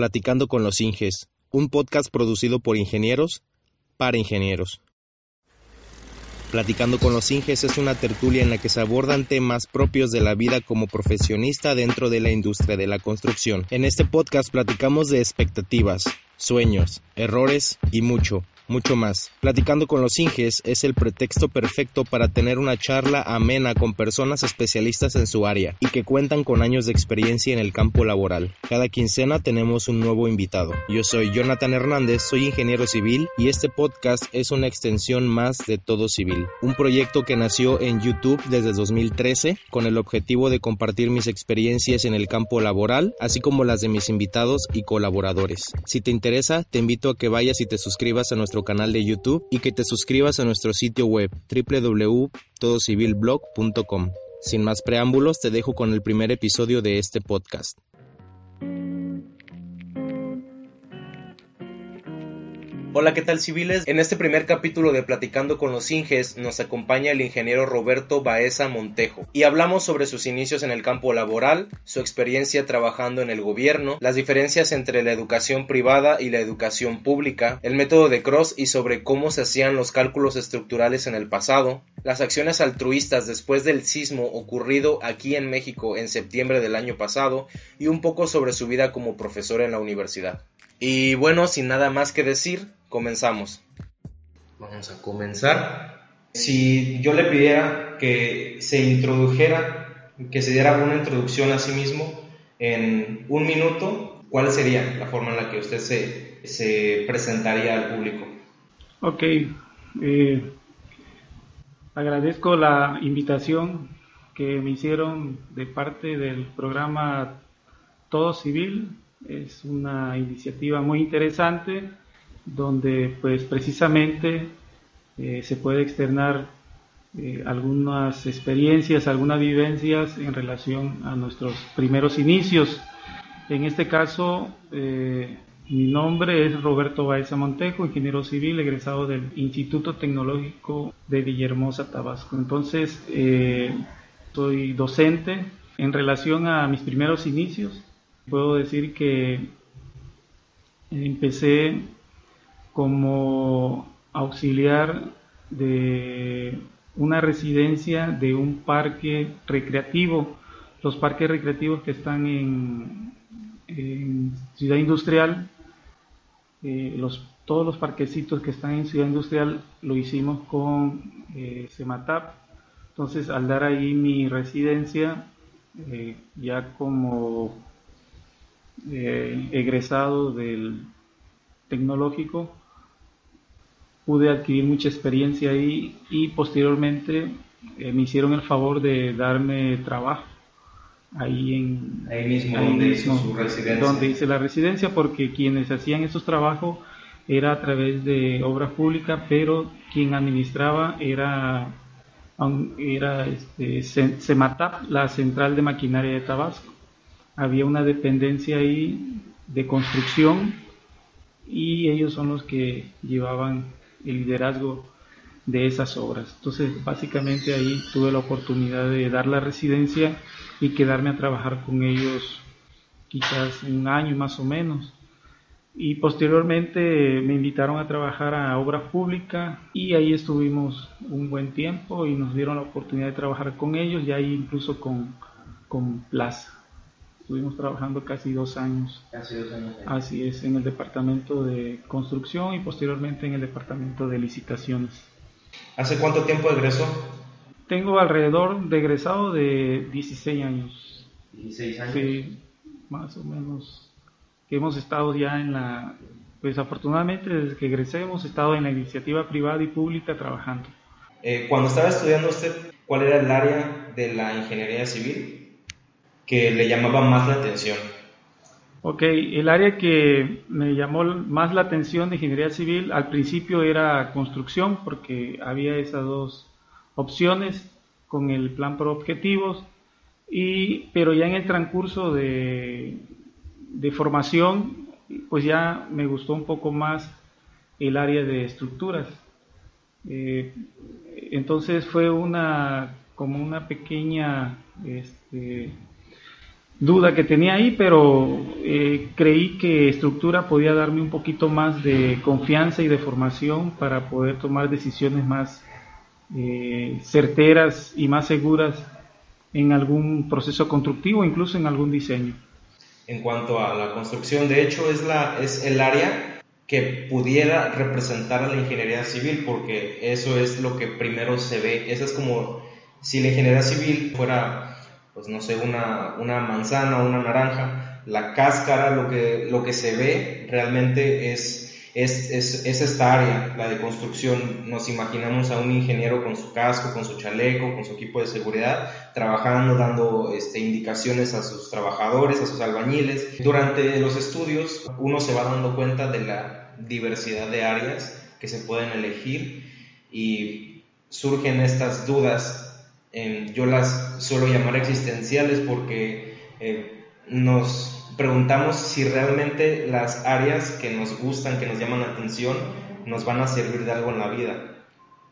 Platicando con los Inges, un podcast producido por ingenieros para ingenieros. Platicando con los Inges es una tertulia en la que se abordan temas propios de la vida como profesionista dentro de la industria de la construcción. En este podcast platicamos de expectativas, sueños, errores y mucho, mucho más. Platicando con los Inges es el pretexto perfecto para tener una charla amena con personas especialistas en su área y que cuentan con años de experiencia en el campo laboral. Cada quincena tenemos un nuevo invitado. Yo soy Jonathan Hernández, soy ingeniero civil y este podcast es una extensión más de Todo Civil, un proyecto que nació en YouTube desde 2013 con el objetivo de compartir mis experiencias en el campo laboral, así como las de mis invitados y colaboradores. Si te interesa, te invito a que vayas y te suscribas a nuestro canal de YouTube y que te suscribas a nuestro sitio web www.todocivilblog.com. Sin más preámbulos, te dejo con el primer episodio de este podcast. Hola, ¿qué tal civiles? En este primer capítulo de Platicando con los Inges nos acompaña el ingeniero Roberto Baeza Montejo y hablamos sobre sus inicios en el campo laboral, su experiencia trabajando en el gobierno, las diferencias entre la educación privada y la educación pública, el método de Cross y sobre cómo se hacían los cálculos estructurales en el pasado, las acciones altruistas después del sismo ocurrido aquí en México en septiembre del año pasado y un poco sobre su vida como profesor en la universidad. Y bueno, sin nada más que decir, comenzamos. Vamos a comenzar. Si yo le pidiera que se introdujera, que se diera una introducción a sí mismo en un minuto, ¿cuál sería la forma en la que usted se, presentaría al público? Ok. Eh, agradezco la invitación que me hicieron de parte del programa Todo Civil es una iniciativa muy interesante donde pues precisamente eh, se puede externar eh, algunas experiencias, algunas vivencias en relación a nuestros primeros inicios. En este caso, eh, mi nombre es Roberto Baeza Montejo, ingeniero civil egresado del Instituto Tecnológico de Villahermosa, Tabasco. Entonces, soy docente en relación a mis primeros inicios puedo decir que empecé como auxiliar de una residencia de un parque recreativo. Los parques recreativos que están en, Ciudad Industrial, eh, los, todos los parquecitos que están en Ciudad Industrial lo hicimos con eh, Sematap. Entonces, al dar ahí mi residencia, eh, ya como eh, egresado del tecnológico, pude adquirir mucha experiencia ahí y posteriormente eh, me hicieron el favor de darme trabajo ahí en ahí mismo donde hizo su residencia. donde hice la residencia porque quienes hacían esos trabajos era a través de obra pública pero quien administraba era era este, CEMATAP la central de maquinaria de Tabasco había una dependencia ahí de construcción y ellos son los que llevaban el liderazgo de esas obras. Entonces, básicamente ahí tuve la oportunidad de dar la residencia y quedarme a trabajar con ellos quizás un año más o menos. Y posteriormente me invitaron a trabajar a obra pública y ahí estuvimos un buen tiempo y nos dieron la oportunidad de trabajar con ellos y ahí incluso con, con Plaza. Estuvimos trabajando casi dos años. Casi dos años. Así es, en el departamento de construcción y posteriormente en el departamento de licitaciones. ¿Hace cuánto tiempo egresó? Tengo alrededor de egresado de 16 años. 16 años. Sí, más o menos. Hemos estado ya en la, pues afortunadamente desde que egresé hemos estado en la iniciativa privada y pública trabajando. Eh, cuando estaba estudiando usted, ¿cuál era el área de la ingeniería civil? Que le llamaba más la atención? Ok, el área que me llamó más la atención de ingeniería civil al principio era construcción, porque había esas dos opciones con el plan por objetivos, y, pero ya en el transcurso de, de formación, pues ya me gustó un poco más el área de estructuras. Eh, entonces fue una como una pequeña este, duda que tenía ahí, pero eh, creí que estructura podía darme un poquito más de confianza y de formación para poder tomar decisiones más eh, certeras y más seguras en algún proceso constructivo, incluso en algún diseño. En cuanto a la construcción, de hecho es, la, es el área que pudiera representar a la ingeniería civil, porque eso es lo que primero se ve, esa es como si la ingeniería civil fuera pues no sé, una, una manzana o una naranja, la cáscara, lo que, lo que se ve realmente es, es, es, es, esta área, la de construcción. Nos imaginamos a un ingeniero con su casco, con su chaleco, con su equipo de seguridad, trabajando, dando este, indicaciones a sus trabajadores, a sus albañiles. Durante los estudios uno se va dando cuenta de la diversidad de áreas que se pueden elegir y surgen estas dudas yo las suelo llamar existenciales porque eh, nos preguntamos si realmente las áreas que nos gustan, que nos llaman la atención, nos van a servir de algo en la vida.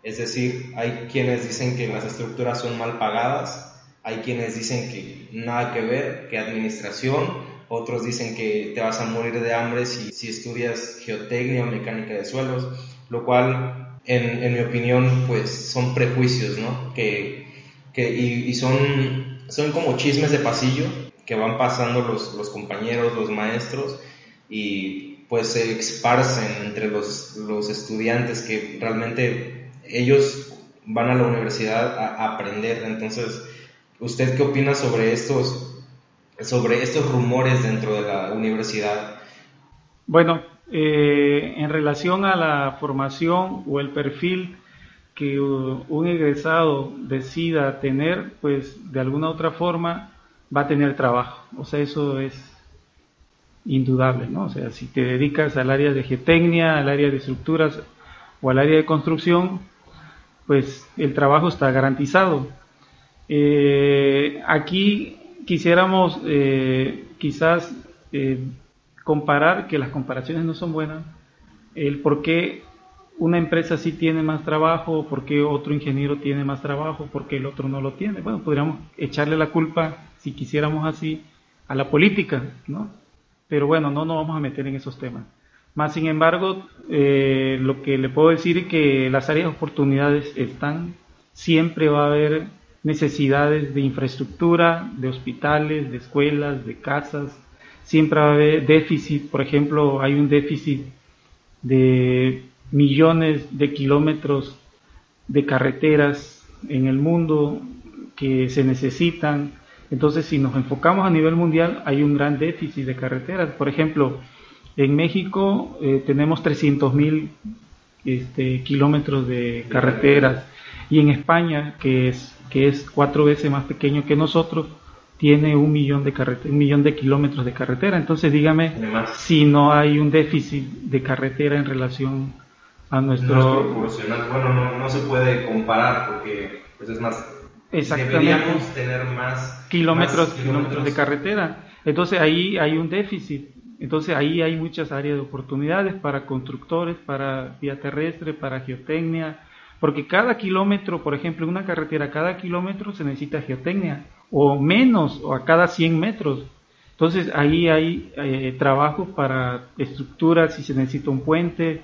Es decir, hay quienes dicen que las estructuras son mal pagadas, hay quienes dicen que nada que ver, que administración, otros dicen que te vas a morir de hambre si, si estudias geotecnia o mecánica de suelos, lo cual, en, en mi opinión, pues son prejuicios, ¿no? Que y, son, son como chismes de pasillo que van pasando los, los compañeros, los maestros, y pues se esparcen entre los, los estudiantes que realmente ellos van a la universidad a, aprender. Entonces, ¿usted qué opina sobre estos, sobre estos rumores dentro de la universidad? Bueno, eh, en relación a la formación o el perfil que un egresado decida tener, pues de alguna otra forma va a tener trabajo. O sea, eso es indudable, ¿no? O sea, si te dedicas al área de geotecnia, al área de estructuras o al área de construcción, pues el trabajo está garantizado. Eh, aquí quisiéramos eh, quizás eh, comparar, que las comparaciones no son buenas, el por qué una empresa sí tiene más trabajo, por qué otro ingeniero tiene más trabajo, por qué el otro no lo tiene. Bueno, podríamos echarle la culpa, si quisiéramos así, a la política, ¿no? Pero bueno, no nos vamos a meter en esos temas. Más sin embargo, eh, lo que le puedo decir es que las áreas de oportunidades están, siempre va a haber necesidades de infraestructura, de hospitales, de escuelas, de casas, siempre va a haber déficit, por ejemplo, hay un déficit de millones de kilómetros de carreteras en el mundo que se necesitan. Entonces, si nos enfocamos a nivel mundial, hay un gran déficit de carreteras. Por ejemplo, en México eh, tenemos 300 mil este, kilómetros de carreteras y en España, que es, que es cuatro veces más pequeño que nosotros, tiene un millón de, un millón de kilómetros de carretera. Entonces, dígame si no hay un déficit de carretera en relación a nuestro... No es proporcional, bueno, no, se puede comparar porque pues es más... Deberíamos tener más kilómetros, kilómetros de carretera. Entonces ahí hay un déficit. Entonces ahí hay muchas áreas de oportunidades para constructores, para vía terrestre, para geotecnia, porque cada kilómetro, por ejemplo, en una carretera, cada kilómetro se necesita geotecnia, o menos, o a cada 100 metros. Entonces ahí hay eh, trabajo para estructuras, si se necesita un puente,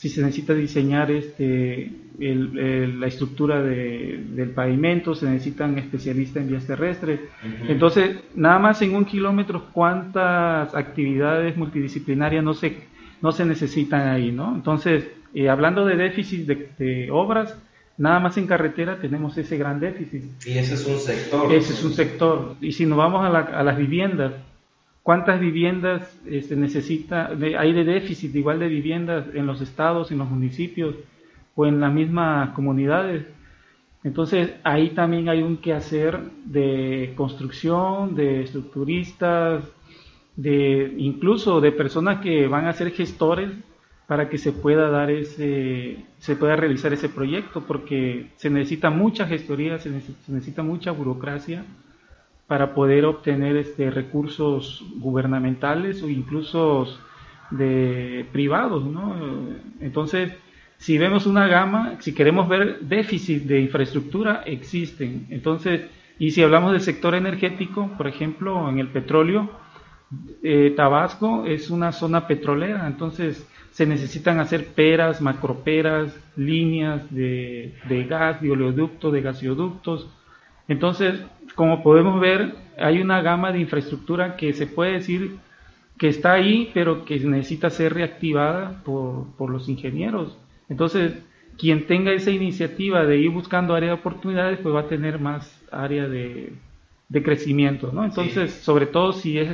si se necesita diseñar este, la estructura del pavimento, se necesitan especialistas en vías terrestres. Entonces, nada más en un kilómetro, ¿cuántas actividades multidisciplinarias no se, no se necesitan ahí? ¿no? Entonces, eh, hablando de déficit de, obras, nada más en carretera tenemos ese gran déficit. Y ese es un sector. Ese es un sector. Y si nos vamos a, a las viviendas, cuántas viviendas se este, necesita, hay de déficit igual de viviendas en los estados, en los municipios o en las mismas comunidades. Entonces ahí también hay un quehacer de construcción, de estructuristas, de incluso de personas que van a ser gestores para que se pueda dar ese, se pueda realizar ese proyecto, porque se necesita mucha gestoría, se necesita mucha burocracia para poder obtener este, recursos gubernamentales o incluso de privados, ¿no? Entonces, si vemos una gama, si queremos ver déficit de infraestructura, existen. Entonces, Y si hablamos del sector energético, por ejemplo, en el petróleo, eh, Tabasco es una zona petrolera, entonces se necesitan hacer peras, macroperas, líneas de, de gas, de oleoducto, de gasoductos. Entonces, como podemos ver, hay una gama de infraestructura que se puede decir que está ahí, pero que necesita ser reactivada por, por los ingenieros. Entonces, quien tenga esa iniciativa de ir buscando área de oportunidades, pues va a tener más área de, de crecimiento, ¿no? Entonces, sobre todo si es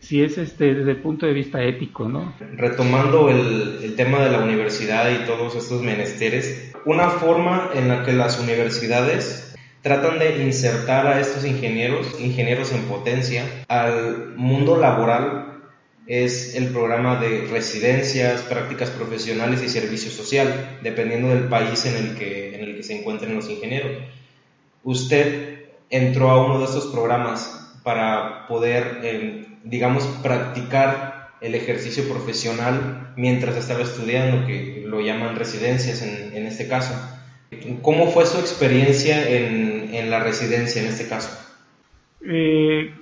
si es este desde el punto de vista ético, ¿no? Retomando el, el, tema de la universidad y todos estos menesteres, una forma en la que las universidades tratan de insertar a estos ingenieros, ingenieros en potencia, al mundo laboral es el programa de residencias, prácticas profesionales y servicio social, dependiendo del país en el que, en el que se encuentren los ingenieros. Usted entró a uno de estos programas para poder eh, digamos, practicar el ejercicio profesional mientras estaba estudiando, que lo llaman residencias en, en este caso. ¿Cómo fue su experiencia en, en la residencia en este caso? Eh,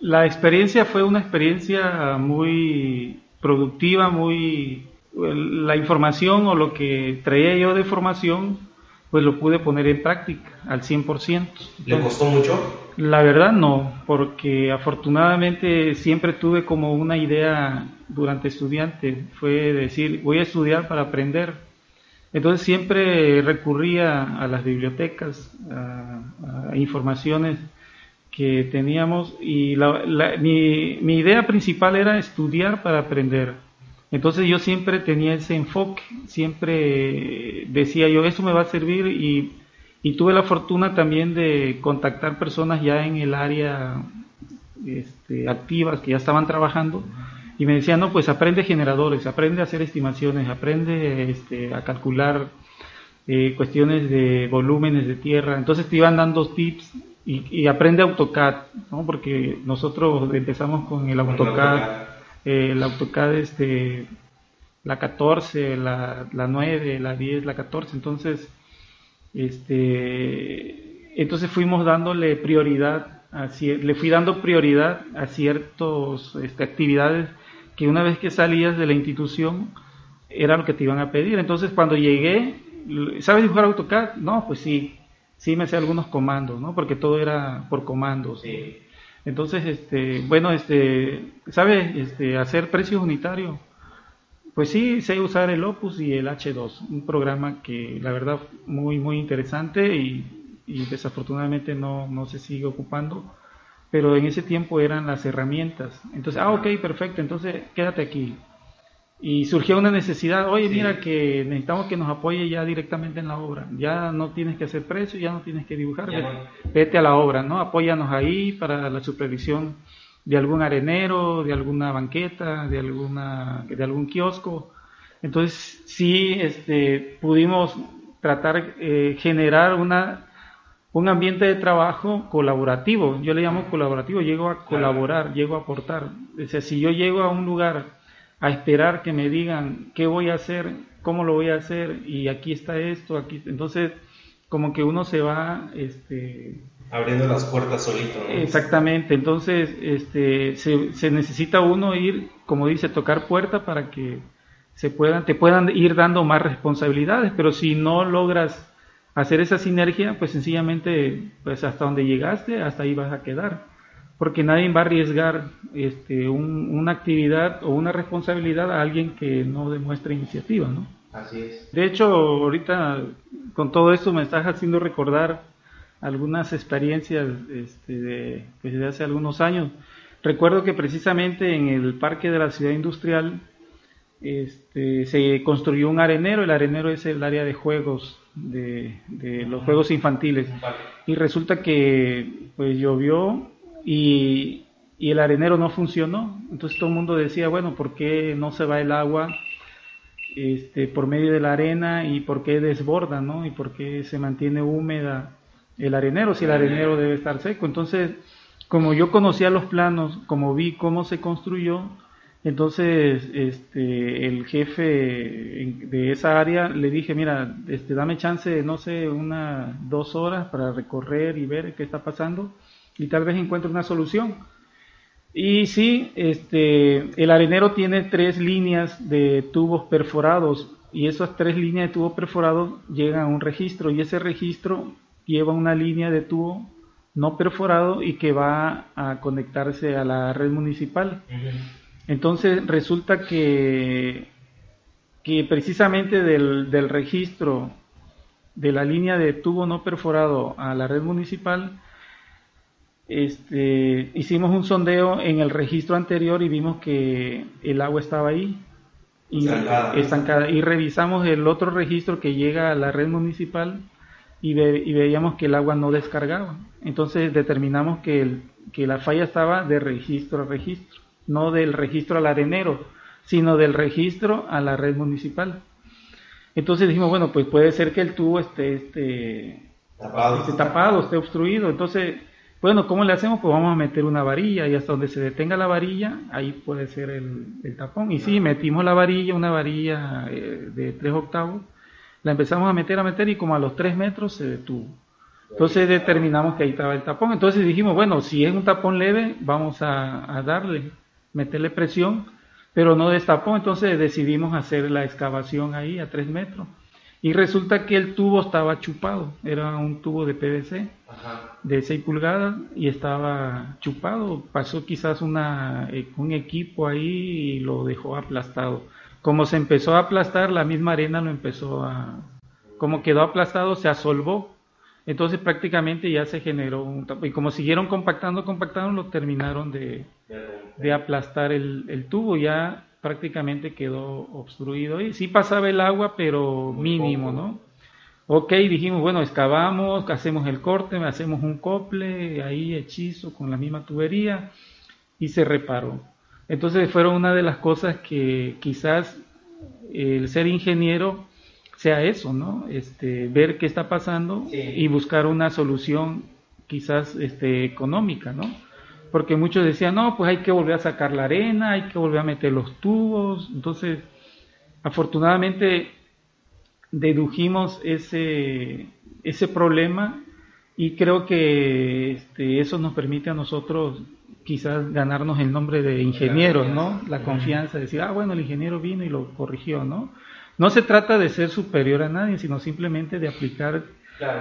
la experiencia fue una experiencia muy productiva, muy... La información o lo que traía yo de formación pues lo pude poner en práctica al 100%. ¿Le costó mucho? La verdad no, porque afortunadamente siempre tuve como una idea durante estudiante, fue decir, voy a estudiar para aprender. Entonces siempre recurría a las bibliotecas, a, informaciones que teníamos y mi, mi idea principal era estudiar para aprender. Entonces yo siempre tenía ese enfoque, siempre decía yo, eso me va a servir y, tuve la fortuna también de contactar personas ya en el área este, activas que ya estaban trabajando y me decían, no, pues aprende generadores, aprende a hacer estimaciones, aprende este, a calcular eh, cuestiones de volúmenes de tierra. Entonces te iban dando tips y, y aprende AutoCAD, ¿no? porque nosotros empezamos con el AutoCAD eh, el AutoCAD este, la 14, la, la 9, la 10, la 14, entonces, este, entonces fuimos dándole prioridad, a, le fui dando prioridad a ciertas este, actividades que una vez que salías de la institución era lo que te iban a pedir. Entonces cuando llegué, ¿sabes dibujar AutoCAD? No, pues sí, sí me sé algunos comandos, ¿no? Porque todo era por comandos. Sí. Entonces, este, bueno, este, ¿sabe este, hacer precios unitarios? Pues sí, sé usar el Opus y el H2, un programa que la verdad muy, muy interesante y, y desafortunadamente no, no se sigue ocupando, pero en ese tiempo eran las herramientas. Entonces, ah, ok, perfecto, entonces quédate aquí y surgió una necesidad, oye, mira que necesitamos que nos apoye ya directamente en la obra, ya no tienes que hacer precio, ya no tienes que dibujar, vete, a la obra, ¿no? Apóyanos ahí para la supervisión de algún arenero, de alguna banqueta, de alguna de algún kiosco. Entonces, sí este pudimos tratar eh, generar una un ambiente de trabajo colaborativo. Yo le llamo colaborativo, llego a colaborar, llego a aportar. O sea, si yo llego a un lugar a esperar que me digan qué voy a hacer, cómo lo voy a hacer y aquí está esto, aquí. Entonces, como que uno se va este abriendo las puertas solito, Exactamente, entonces este se, se necesita uno ir, como dice, tocar puerta para que se puedan te puedan ir dando más responsabilidades, pero si no logras hacer esa sinergia, pues sencillamente pues hasta donde llegaste, hasta ahí vas a quedar porque nadie va a arriesgar este, una actividad o una responsabilidad a alguien que no demuestre iniciativa, ¿no? Así es. De hecho, ahorita con todo esto me estás haciendo recordar algunas experiencias este, de, pues, de hace algunos años. Recuerdo que precisamente en el parque de la ciudad industrial este, se construyó un arenero, el arenero es el área de juegos, de, los juegos infantiles. Y resulta que pues llovió y, el arenero no funcionó. Entonces todo el mundo decía, bueno, ¿por qué no se va el agua este, por medio de la arena y por qué desborda, ¿no? Y por qué se mantiene húmeda el arenero si el arenero debe estar seco. Entonces, como yo conocía los planos, como vi cómo se construyó, Entonces, este, el jefe de esa área le dije, mira, este, dame chance, no sé, una, dos horas para recorrer y ver qué está pasando y tal vez encuentre una solución. Y sí, este, el arenero tiene tres líneas de tubos perforados y esas tres líneas de tubos perforados llegan a un registro y ese registro lleva una línea de tubo no perforado y que va a conectarse a la red municipal. Entonces resulta que, que precisamente del, del registro de la línea de tubo no perforado a la red municipal, este, hicimos un sondeo en el registro anterior y vimos que el agua estaba ahí y, estancada. y revisamos el otro registro que llega a la red municipal y, y veíamos que el agua no descargaba. Entonces determinamos que, el, que la falla estaba de registro a registro, no del registro al arenero, sino del registro a la red municipal. Entonces dijimos, bueno, pues puede ser que el tubo esté, esté tapado, esté, tapado, esté obstruido. Entonces bueno, ¿cómo le hacemos? Pues vamos a meter una varilla y hasta donde se detenga la varilla, ahí puede ser el, tapón. Y sí, metimos la varilla, una varilla eh, de 3 octavos, la empezamos a meter, a meter y como a los 3 metros se detuvo. Entonces determinamos que ahí estaba el tapón. Entonces dijimos, bueno, si es un tapón leve, vamos a, a darle, meterle presión, pero no destapó. Entonces decidimos hacer la excavación ahí a 3 metros. Y resulta que el tubo estaba chupado, era un tubo de PVC de 6 pulgadas y estaba chupado. Pasó quizás una, eh, un equipo ahí y lo dejó aplastado. Como se empezó a aplastar, la misma arena lo empezó a... Como quedó aplastado, se asolvó. Entonces prácticamente ya se generó un Y como siguieron compactando, compactando, lo terminaron de, de aplastar el, el tubo. Ya prácticamente quedó obstruido y sí pasaba el agua, pero mínimo, ¿no? Ok, dijimos, bueno, excavamos, hacemos el corte, hacemos un cople, ahí hechizo con la misma tubería y se reparó. Entonces fueron una de las cosas que quizás el ser ingeniero sea eso, ¿no? Este, ver qué está pasando y buscar una solución quizás este, económica, ¿no? porque muchos decían, no, pues hay que volver a sacar la arena, hay que volver a meter los tubos. Entonces, afortunadamente dedujimos ese, ese problema y creo que este, eso nos permite a nosotros quizás ganarnos el nombre de ingenieros, ¿no? La confianza de decir, ah, bueno, el ingeniero vino y lo corrigió, ¿no? No se trata de ser superior a nadie, sino simplemente de aplicar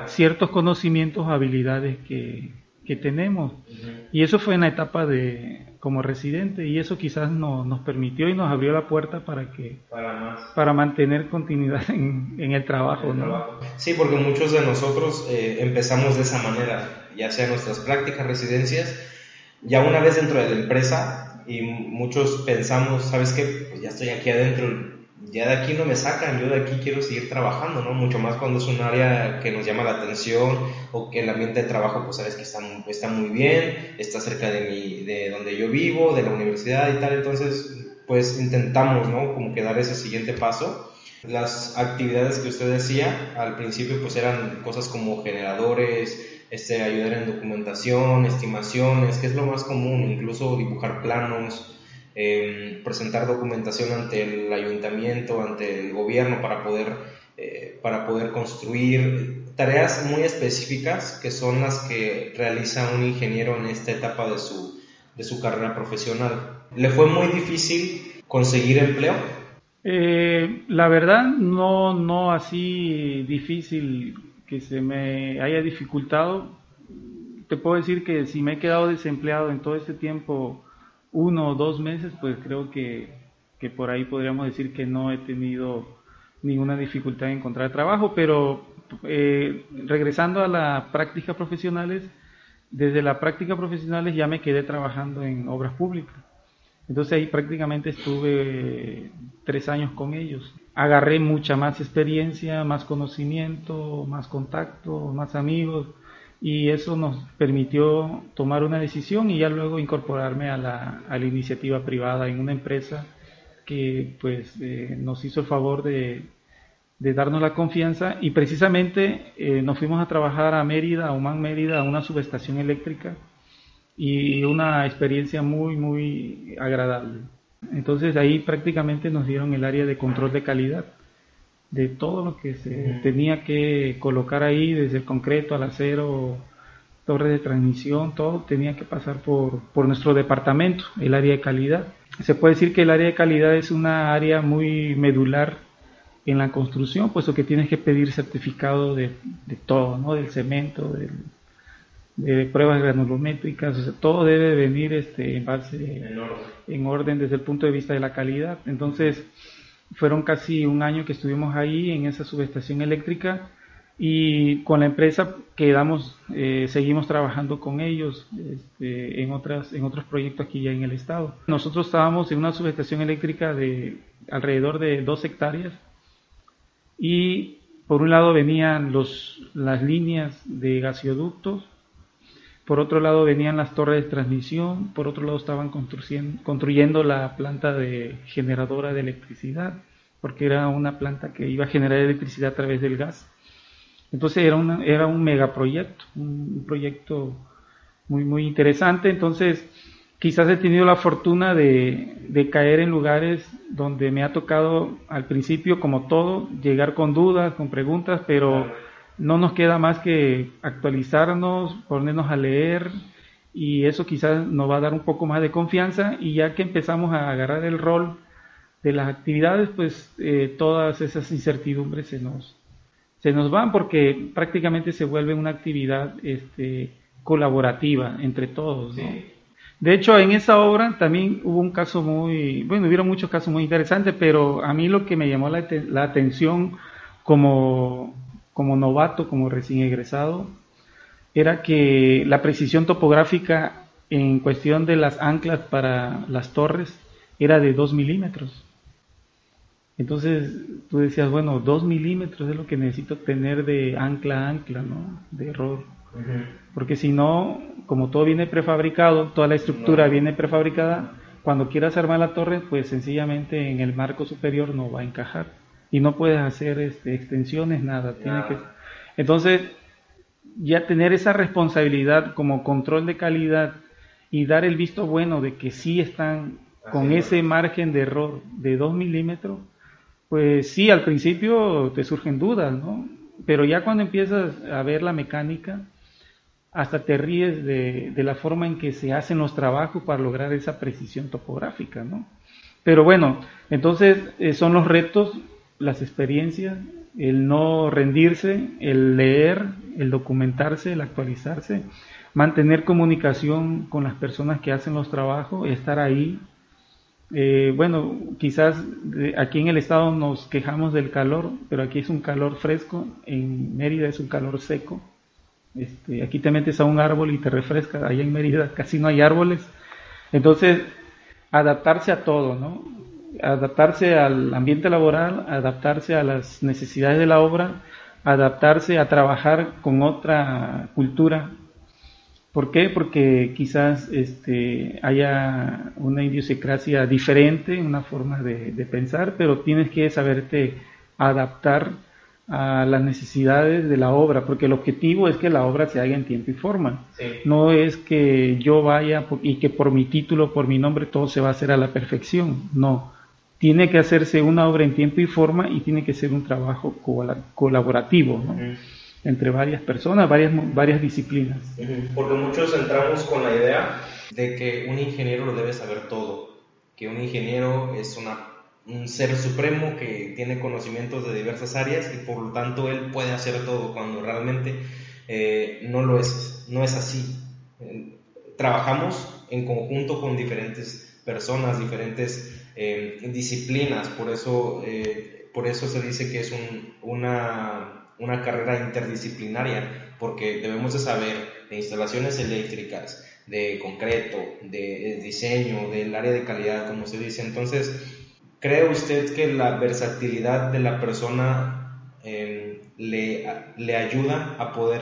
ciertos conocimientos o habilidades que, que tenemos. Y eso fue en la etapa de como residente y eso quizás no, nos permitió y nos abrió la puerta para que para, mantener continuidad en, el trabajo. ¿no? Sí, porque muchos de nosotros eh, empezamos de esa manera, ya sea nuestras prácticas, residencias, ya una vez dentro de la empresa y muchos pensamos, ¿sabes qué? Pues ya estoy aquí adentro, ya de aquí no me sacan, yo de aquí quiero seguir trabajando, ¿no? Mucho más cuando es un área que nos llama la atención o que el ambiente de trabajo, pues sabes que está, está muy bien, está cerca de, mi, de donde yo vivo, de la universidad y tal, entonces pues intentamos, ¿no? Como que dar ese siguiente paso. Las actividades que usted decía al principio pues eran cosas como generadores, este, ayudar en documentación, estimaciones, que es lo más común, incluso dibujar planos, Em, presentar documentación ante el ayuntamiento, ante el gobierno para poder, eh, para poder construir tareas muy específicas que son las que realiza un ingeniero en esta etapa de su, de su carrera profesional. ¿Le fue muy difícil conseguir empleo? Eh, la verdad, no, no así difícil que se me haya dificultado. Te puedo decir que si me he quedado desempleado en todo este tiempo, uno o dos meses, pues creo que, que por ahí podríamos decir que no he tenido ninguna dificultad en encontrar trabajo, pero eh, regresando a las prácticas profesionales, desde las prácticas profesionales ya me quedé trabajando en obras públicas. Entonces ahí prácticamente estuve tres años con ellos. Agarré mucha más experiencia, más conocimiento, más contacto, más amigos y eso nos permitió tomar una decisión y ya luego incorporarme a la, a la iniciativa privada en una empresa que pues eh, nos hizo el favor de, de, darnos la confianza y precisamente eh, nos fuimos a trabajar a Mérida, a Humán Mérida, a una subestación eléctrica y una experiencia muy muy agradable. Entonces ahí prácticamente nos dieron el área de control de calidad de todo lo que se tenía que colocar ahí, desde el concreto al acero, torre de transmisión, todo tenía que pasar por, por nuestro departamento, el área de calidad. Se puede decir que el área de calidad es una área muy medular en la construcción, puesto que tienes que pedir certificado de, de todo, ¿no? del cemento, de pruebas granulométricas, o sea, todo debe venir este, en base, en orden desde el punto de vista de la calidad. Entonces, fueron casi un año que estuvimos ahí en esa subestación eléctrica y con la empresa quedamos, eh, seguimos trabajando con ellos este, en, otras, en otros proyectos aquí ya en el estado. Nosotros estábamos en una subestación eléctrica de alrededor de dos hectáreas y por un lado venían los, las líneas de gasoductos, por otro lado venían las torres de transmisión, por otro lado estaban construyendo, la planta de generadora de electricidad, porque era una planta que iba a generar electricidad a través del gas. Entonces era, una, era un megaproyecto, un proyecto muy, muy interesante. Entonces, quizás he tenido la fortuna de, caer en lugares donde me ha tocado al principio, como todo, llegar con dudas, con preguntas, pero no nos queda más que actualizarnos, ponernos a leer y eso quizás nos va a dar un poco más de confianza y ya que empezamos a agarrar el rol de las actividades, pues eh, todas esas incertidumbres se nos, se nos van porque prácticamente se vuelve una actividad este, colaborativa entre todos. De hecho, en esa obra también hubo un caso muy, bueno, hubieron muchos casos muy interesantes, pero a mí lo que me llamó la, la atención como, como novato, como recién egresado, era que la precisión topográfica en cuestión de las anclas para las torres era de 2 milímetros. Entonces tú decías, bueno, 2 milímetros es lo que necesito tener de ancla a ancla, ¿no? De error. Porque si no, como todo viene prefabricado, toda la estructura viene prefabricada, cuando quieras armar la torre, pues sencillamente en el marco superior no va a encajar. Y no puedes hacer este, extensiones, nada. Tiene que... Entonces, ya tener esa responsabilidad como control de calidad y dar el visto bueno de que sí están con ese margen de error de 2 milímetros, pues sí, al principio te surgen dudas, ¿no? Pero ya cuando empiezas a ver la mecánica, hasta te ríes de, la forma en que se hacen los trabajos para lograr esa precisión topográfica, ¿no? Pero bueno, entonces eh, son los retos, las experiencias, el no rendirse, el leer, el documentarse, el actualizarse, mantener comunicación con las personas que hacen los trabajos, estar ahí, eh, bueno, quizás aquí en el estado nos quejamos del calor, pero aquí es un calor fresco, en Mérida es un calor seco. Este, aquí te metes a un árbol y te refresca, allá en Mérida casi no hay árboles. Entonces, adaptarse a todo, ¿no? Adaptarse al ambiente laboral, adaptarse a las necesidades de la obra, adaptarse a trabajar con otra cultura ¿Por qué? Porque quizás este, haya una idiosincrasia diferente, una forma de, pensar, pero tienes que saberte adaptar a las necesidades de la obra, porque el objetivo es que la obra se haga en tiempo y forma. No es que yo vaya y que por mi título, por mi nombre, todo se va a hacer a la perfección. No. Tiene que hacerse una obra en tiempo y forma y tiene que ser un trabajo colaborativo. ¿no? entre varias personas, varias, varias disciplinas. Porque muchos entramos con la idea de que un ingeniero lo debe saber todo, que un ingeniero es una, un ser supremo que tiene conocimientos de diversas áreas y por lo tanto él puede hacer todo cuando realmente eh, no lo es, no es así. Trabajamos en conjunto con diferentes personas, diferentes disciplinas, por eso, eh, por eso se dice que es un, una una carrera interdisciplinaria, porque debemos de saber de instalaciones eléctricas, de concreto, de, diseño, del área de calidad, como se dice. Entonces, ¿cree usted que la versatilidad de la persona em, le, le, ayuda a poder,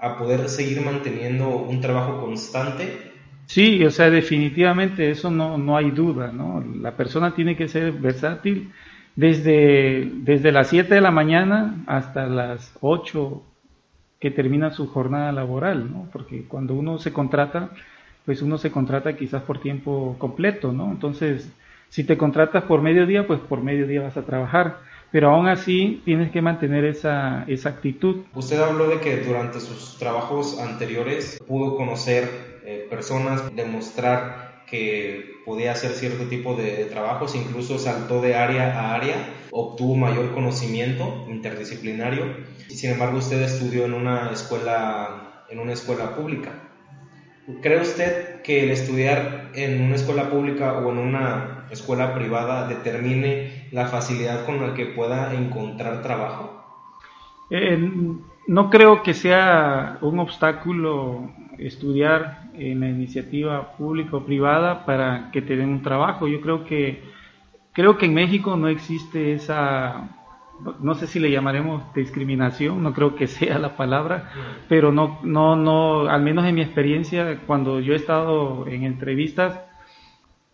a poder seguir manteniendo un trabajo constante? Sí, o sea, definitivamente eso no, no hay duda, ¿no? La persona tiene que ser versátil desde, desde las 7 de la mañana hasta las 8 que termina su jornada laboral, ¿no? Porque cuando uno se contrata, pues uno se contrata quizás por tiempo completo, ¿no? Entonces, Si te contratas por mediodía, pues por mediodía vas a trabajar. Pero aún así tienes que mantener esa, esa actitud. Usted habló de que durante sus trabajos anteriores pudo conocer eh, personas, demostrar que podía hacer cierto tipo de trabajos, incluso saltó de área a área, obtuvo mayor conocimiento interdisciplinario. Sin embargo, usted estudió en una escuela, en una escuela pública. ¿Cree usted que el estudiar en una escuela pública o en una escuela privada determine la facilidad con la que pueda encontrar trabajo? Eh, no creo que sea un obstáculo estudiar en la iniciativa pública o privada para que te den un trabajo. Yo creo que creo que en México no existe esa no sé si le llamaremos discriminación, no creo que sea la palabra, pero no, no, no, al menos en mi experiencia, cuando yo he estado en entrevistas,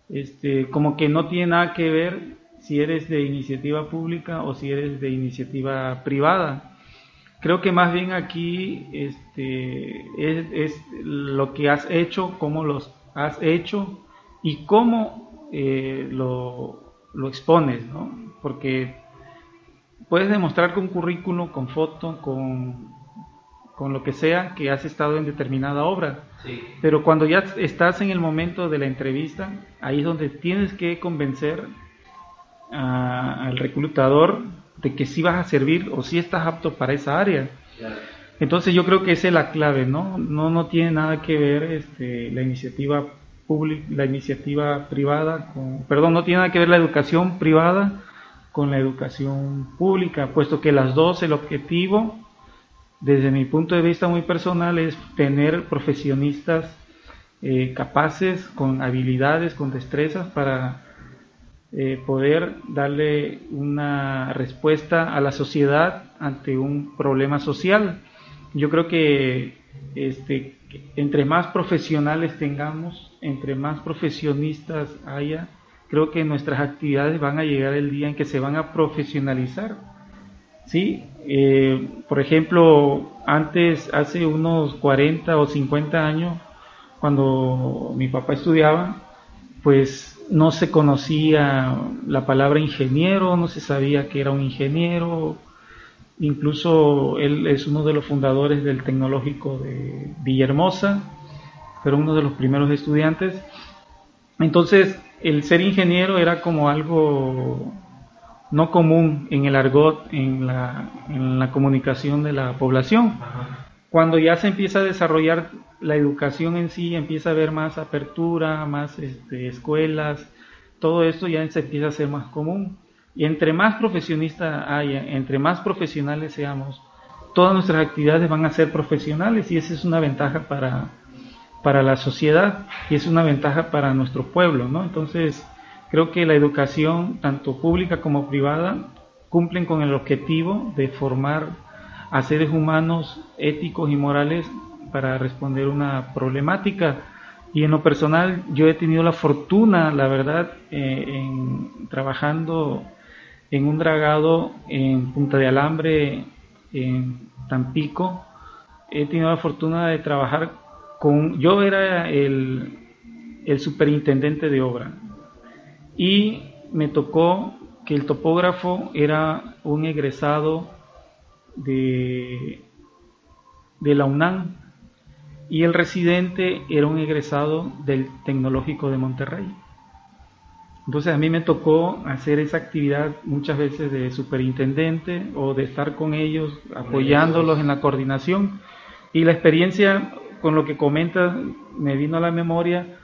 este, como que no tiene nada que ver si eres de iniciativa pública o si eres de iniciativa privada. Creo que más bien aquí este, es, lo que has hecho, cómo los has hecho y cómo eh, lo, lo expones, ¿no? Porque puedes demostrar con currículum, con foto, con, con lo que sea que has estado en determinada obra. Pero cuando ya estás en el momento de la entrevista, ahí es donde tienes que convencer al reclutador de que sí vas a servir o sí estás apto para esa área. Entonces yo creo que esa es la clave, ¿no? No, no tiene nada que ver este, la iniciativa pública, la iniciativa privada, con, perdón, no tiene nada que ver la educación privada con la educación pública, puesto que las dos, el objetivo, desde mi punto de vista muy personal, es tener profesionistas eh, capaces, con habilidades, con destrezas para eh, poder darle una respuesta a la sociedad ante un problema social. Yo creo que este, entre más profesionales tengamos, entre más profesionistas haya, creo que nuestras actividades van a llegar el día en que se van a profesionalizar. ¿sí? Eh, por ejemplo, antes, hace unos 40 o 50 años, cuando mi papá estudiaba, pues no se conocía la palabra ingeniero, no se sabía que era un ingeniero, incluso él es uno de los fundadores del tecnológico de Villahermosa, pero uno de los primeros estudiantes. Entonces, el ser ingeniero era como algo no común en el argot, en la, comunicación de la población. Cuando ya se empieza a desarrollar la educación en sí, empieza a haber más apertura, más este, escuelas, todo esto ya se empieza a ser más común. Y entre más profesionistas haya, entre más profesionales seamos, todas nuestras actividades van a ser profesionales y esa es una ventaja para, para la sociedad y es una ventaja para nuestro pueblo, ¿no? Entonces, creo que la educación, tanto pública como privada, cumplen con el objetivo de formar a seres humanos éticos y morales para responder una problemática. Y en lo personal, yo he tenido la fortuna, la verdad, eh, en trabajando en un dragado en Punta de Alambre, en Tampico, he tenido la fortuna de trabajar yo era el, superintendente de obra y me tocó que el topógrafo era un egresado de, de la UNAM y el residente era un egresado del Tecnológico de Monterrey. Entonces a mí me tocó hacer esa actividad muchas veces de superintendente o de estar con ellos apoyándolos en la coordinación y la experiencia con lo que comentas me vino a la memoria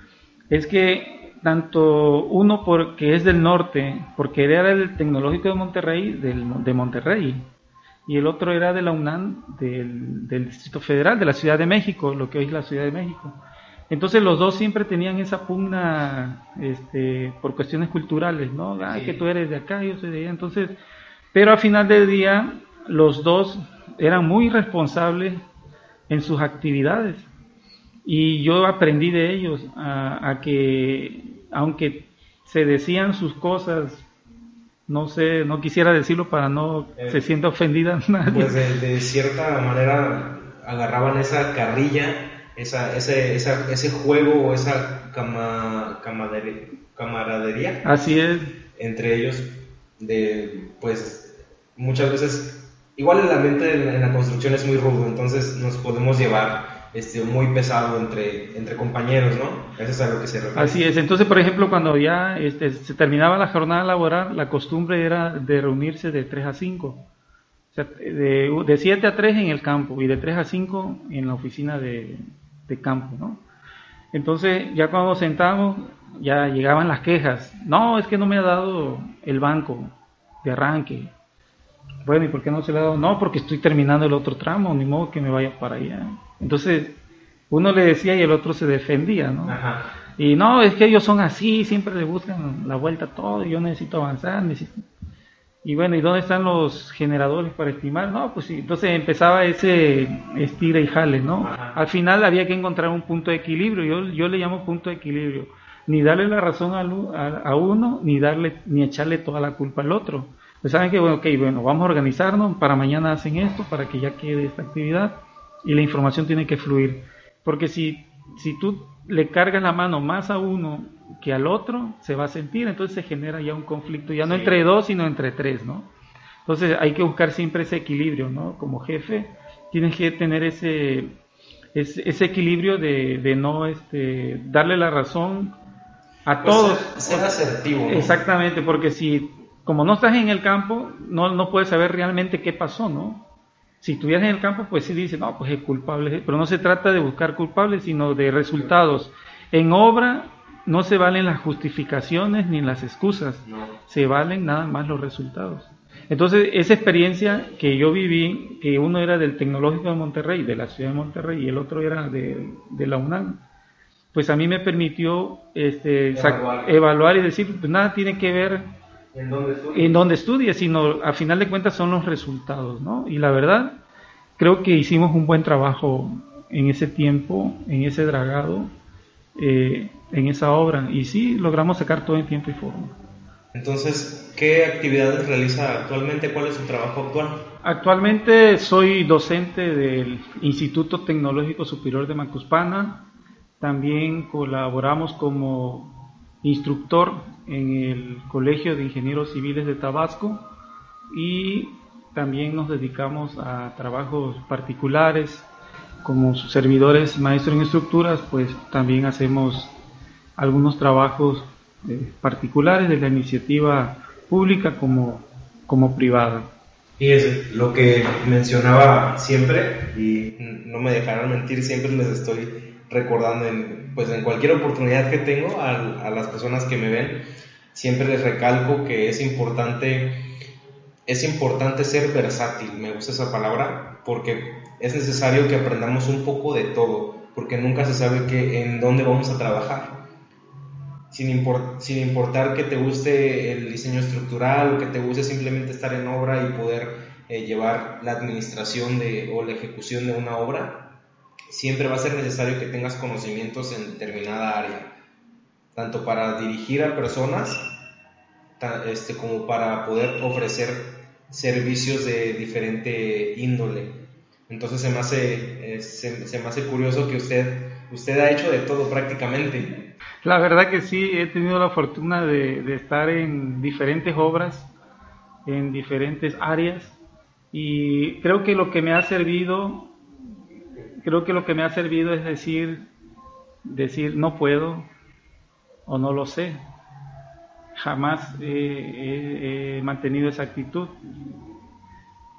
es que tanto uno porque es del norte, porque era el Tecnológico de Monterrey, del, de Monterrey, y el otro era de la UNAM, del, Distrito Federal, de la Ciudad de México, lo que hoy es la Ciudad de México. Entonces los dos siempre tenían esa pugna este, por cuestiones culturales, ¿no? Ah, que tú eres de acá, yo soy de allá. Entonces, pero al final del día, los dos eran muy responsables en sus actividades. Y yo aprendí de ellos a, que, aunque se decían sus cosas, no sé, no quisiera decirlo para no eh, se sienta ofendida nadie. Pues de, cierta manera agarraban esa carrilla, esa, ese, ese juego o esa cama, camaradería. Así es. Entre ellos, de, pues, muchas veces, igual el ambiente en la construcción es muy rudo, entonces nos podemos llevar este, muy pesado entre, entre compañeros, ¿no? Eso es a lo que se refiere. Así es. Entonces, por ejemplo, cuando ya este, se terminaba la jornada laboral, la costumbre era de reunirse de 3 a 5. O sea, de, de 7 a 3 en el campo y de 3 a 5 en la oficina de, de campo, ¿no? Entonces, ya cuando sentamos, ya llegaban las quejas. No, es que no me ha dado el banco de arranque. Bueno, ¿y por qué no se le ha dado? No, porque estoy terminando el otro tramo, ni modo que me vaya para allá. Entonces, uno le decía y el otro se defendía, ¿no? Y no, es que ellos son así, siempre le buscan la vuelta a todo, yo necesito avanzar, necesito... Y bueno, ¿y dónde están los generadores para estimar? No, pues sí, entonces empezaba ese estira y jale, ¿no? Al final había que encontrar un punto de equilibrio, yo, yo le llamo punto de equilibrio, ni darle la razón a, uno, ni darle, ni echarle toda la culpa al otro. Pues saben que, bueno, ok, bueno, vamos a organizarnos, para mañana hacen esto, para que ya quede esta actividad, y la información tiene que fluir. Porque si, si tú le cargas la mano más a uno que al otro, se va a sentir, entonces se genera ya un conflicto, ya no entre dos, sino entre tres, ¿no? Entonces hay que buscar siempre ese equilibrio, ¿no? Como jefe, tienes que tener ese, ese, equilibrio de, de, no este, darle la razón a pues todos. Ser, asertivo. Exactamente, porque si, como no estás en el campo, no, no puedes saber realmente qué pasó, ¿no? Si estuvieras en el campo, pues sí dice, no, pues es culpable, pero no se trata de buscar culpables, sino de resultados. En obra no se valen las justificaciones ni las excusas, se valen nada más los resultados. Entonces, esa experiencia que yo viví, que uno era del Tecnológico de Monterrey, de la ciudad de Monterrey, y el otro era de, la UNAM, pues a mí me permitió este, evaluar. y decir, pues nada tiene que ver en donde estudie, sino a final de cuentas son los resultados, ¿no? Y la verdad, creo que hicimos un buen trabajo en ese tiempo, en ese dragado, eh, en esa obra, y sí logramos sacar todo en tiempo y forma. Entonces, ¿qué actividades realiza actualmente? ¿Cuál es su trabajo actual? Actualmente soy docente del Instituto Tecnológico Superior de Macuspana. También colaboramos como instructor en el Colegio de Ingenieros Civiles de Tabasco y también nos dedicamos a trabajos particulares como servidores maestros en estructuras, pues también hacemos algunos trabajos eh, particulares de la iniciativa pública como, como privada. Y es lo que mencionaba siempre, y no me dejarán mentir, siempre les estoy recordando en, pues en cualquier oportunidad que tengo a, las personas que me ven, siempre les recalco que es importante, es importante ser versátil, me gusta esa palabra, porque es necesario que aprendamos un poco de todo, porque nunca se sabe que, en dónde vamos a trabajar. Sin, sin importar que te guste el diseño estructural o que te guste simplemente estar en obra y poder eh, llevar la administración de, o la ejecución de una obra, siempre va a ser necesario que tengas conocimientos en determinada área, tanto para dirigir a personas este, como para poder ofrecer servicios de diferente índole. Entonces se me hace, eh, se, me hace curioso que usted, usted ha hecho de todo prácticamente. La verdad que sí, he tenido la fortuna de, de estar en diferentes obras, en diferentes áreas, y creo que lo que me ha servido creo que lo que me ha servido es decir, decir no puedo o no lo sé. Jamás he, mantenido esa actitud.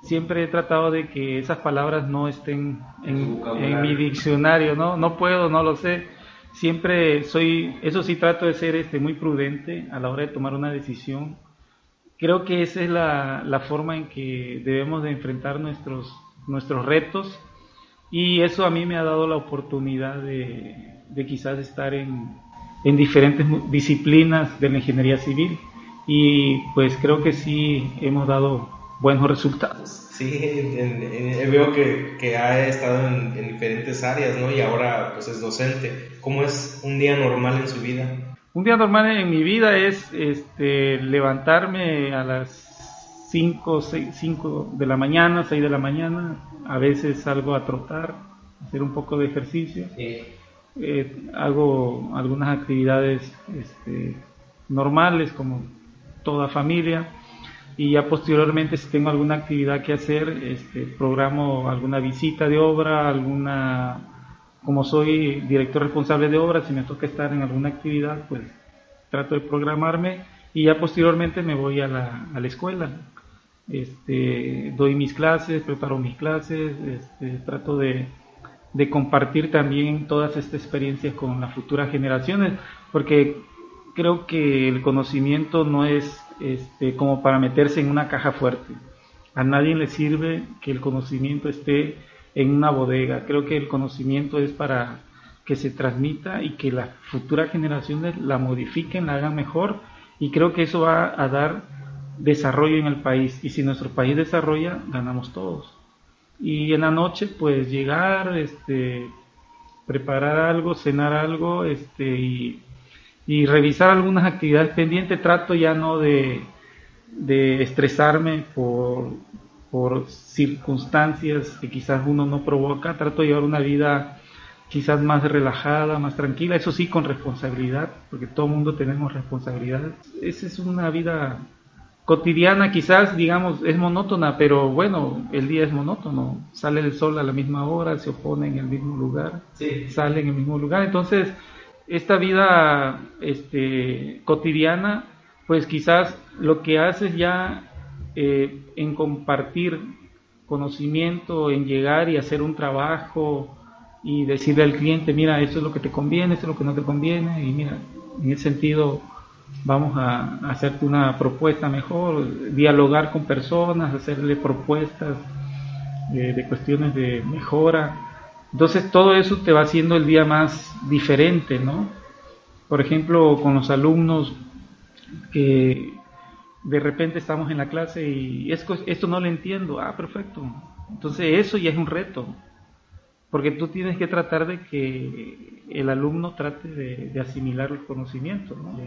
Siempre he tratado de que esas palabras no estén en, en, mi diccionario, ¿no? No puedo, no lo sé. Siempre soy, eso sí trato de ser este, muy prudente a la hora de tomar una decisión. Creo que esa es la, la forma en que debemos de enfrentar nuestros, nuestros retos y eso a mí me ha dado la oportunidad de, quizás estar en, diferentes disciplinas de la ingeniería civil y pues creo que sí hemos dado buenos resultados. Sí, veo que, ha estado en, diferentes áreas, ¿no? Y ahora pues es docente. ¿Cómo es un día normal en su vida? Un día normal en mi vida es este, levantarme a las 5, 5 de la mañana, 6 de la mañana, a veces salgo a trotar, hacer un poco de ejercicio. Eh, hago algunas actividades este, normales como toda familia y ya posteriormente si tengo alguna actividad que hacer, este, programo alguna visita de obra, alguna, como soy director responsable de obra, si me toca estar en alguna actividad, pues trato de programarme y ya posteriormente me voy a la, a la escuela. Este, doy mis clases, preparo mis clases, este, trato de, compartir también todas estas experiencias con las futuras generaciones, porque creo que el conocimiento no es este, como para meterse en una caja fuerte. A nadie le sirve que el conocimiento esté en una bodega. Creo que el conocimiento es para que se transmita y que las futuras generaciones la modifiquen, la hagan mejor y creo que eso va a dar desarrollo en el país y si nuestro país desarrolla, ganamos todos. Y en la noche pues llegar, este, preparar algo, cenar algo este, y revisar algunas actividades pendientes. Trato ya no de, estresarme por, por circunstancias que quizás uno no provoca. Trato de llevar una vida quizás más relajada, más tranquila, eso sí con responsabilidad, porque todo mundo tenemos responsabilidades. Esa es una vida cotidiana, quizás digamos es monótona, pero bueno, el día es monótono. Sale el sol a la misma hora, se opone en el mismo lugar, sale en el mismo lugar, entonces esta vida este, cotidiana, pues quizás lo que haces ya eh, en compartir conocimiento, en llegar y hacer un trabajo y decirle al cliente, mira, esto es lo que te conviene, esto es lo que no te conviene, y mira, en ese sentido vamos a, hacerte una propuesta mejor, dialogar con personas, hacerle propuestas eh, de cuestiones de mejora entonces todo eso te va haciendo el día más diferente, ¿no? Por ejemplo, con los alumnos que de repente estamos en la clase y esto, esto no lo entiendo, ah, perfecto. Entonces eso ya es un reto, porque tú tienes que tratar de que el alumno trate de, asimilar los conocimientos, ¿no?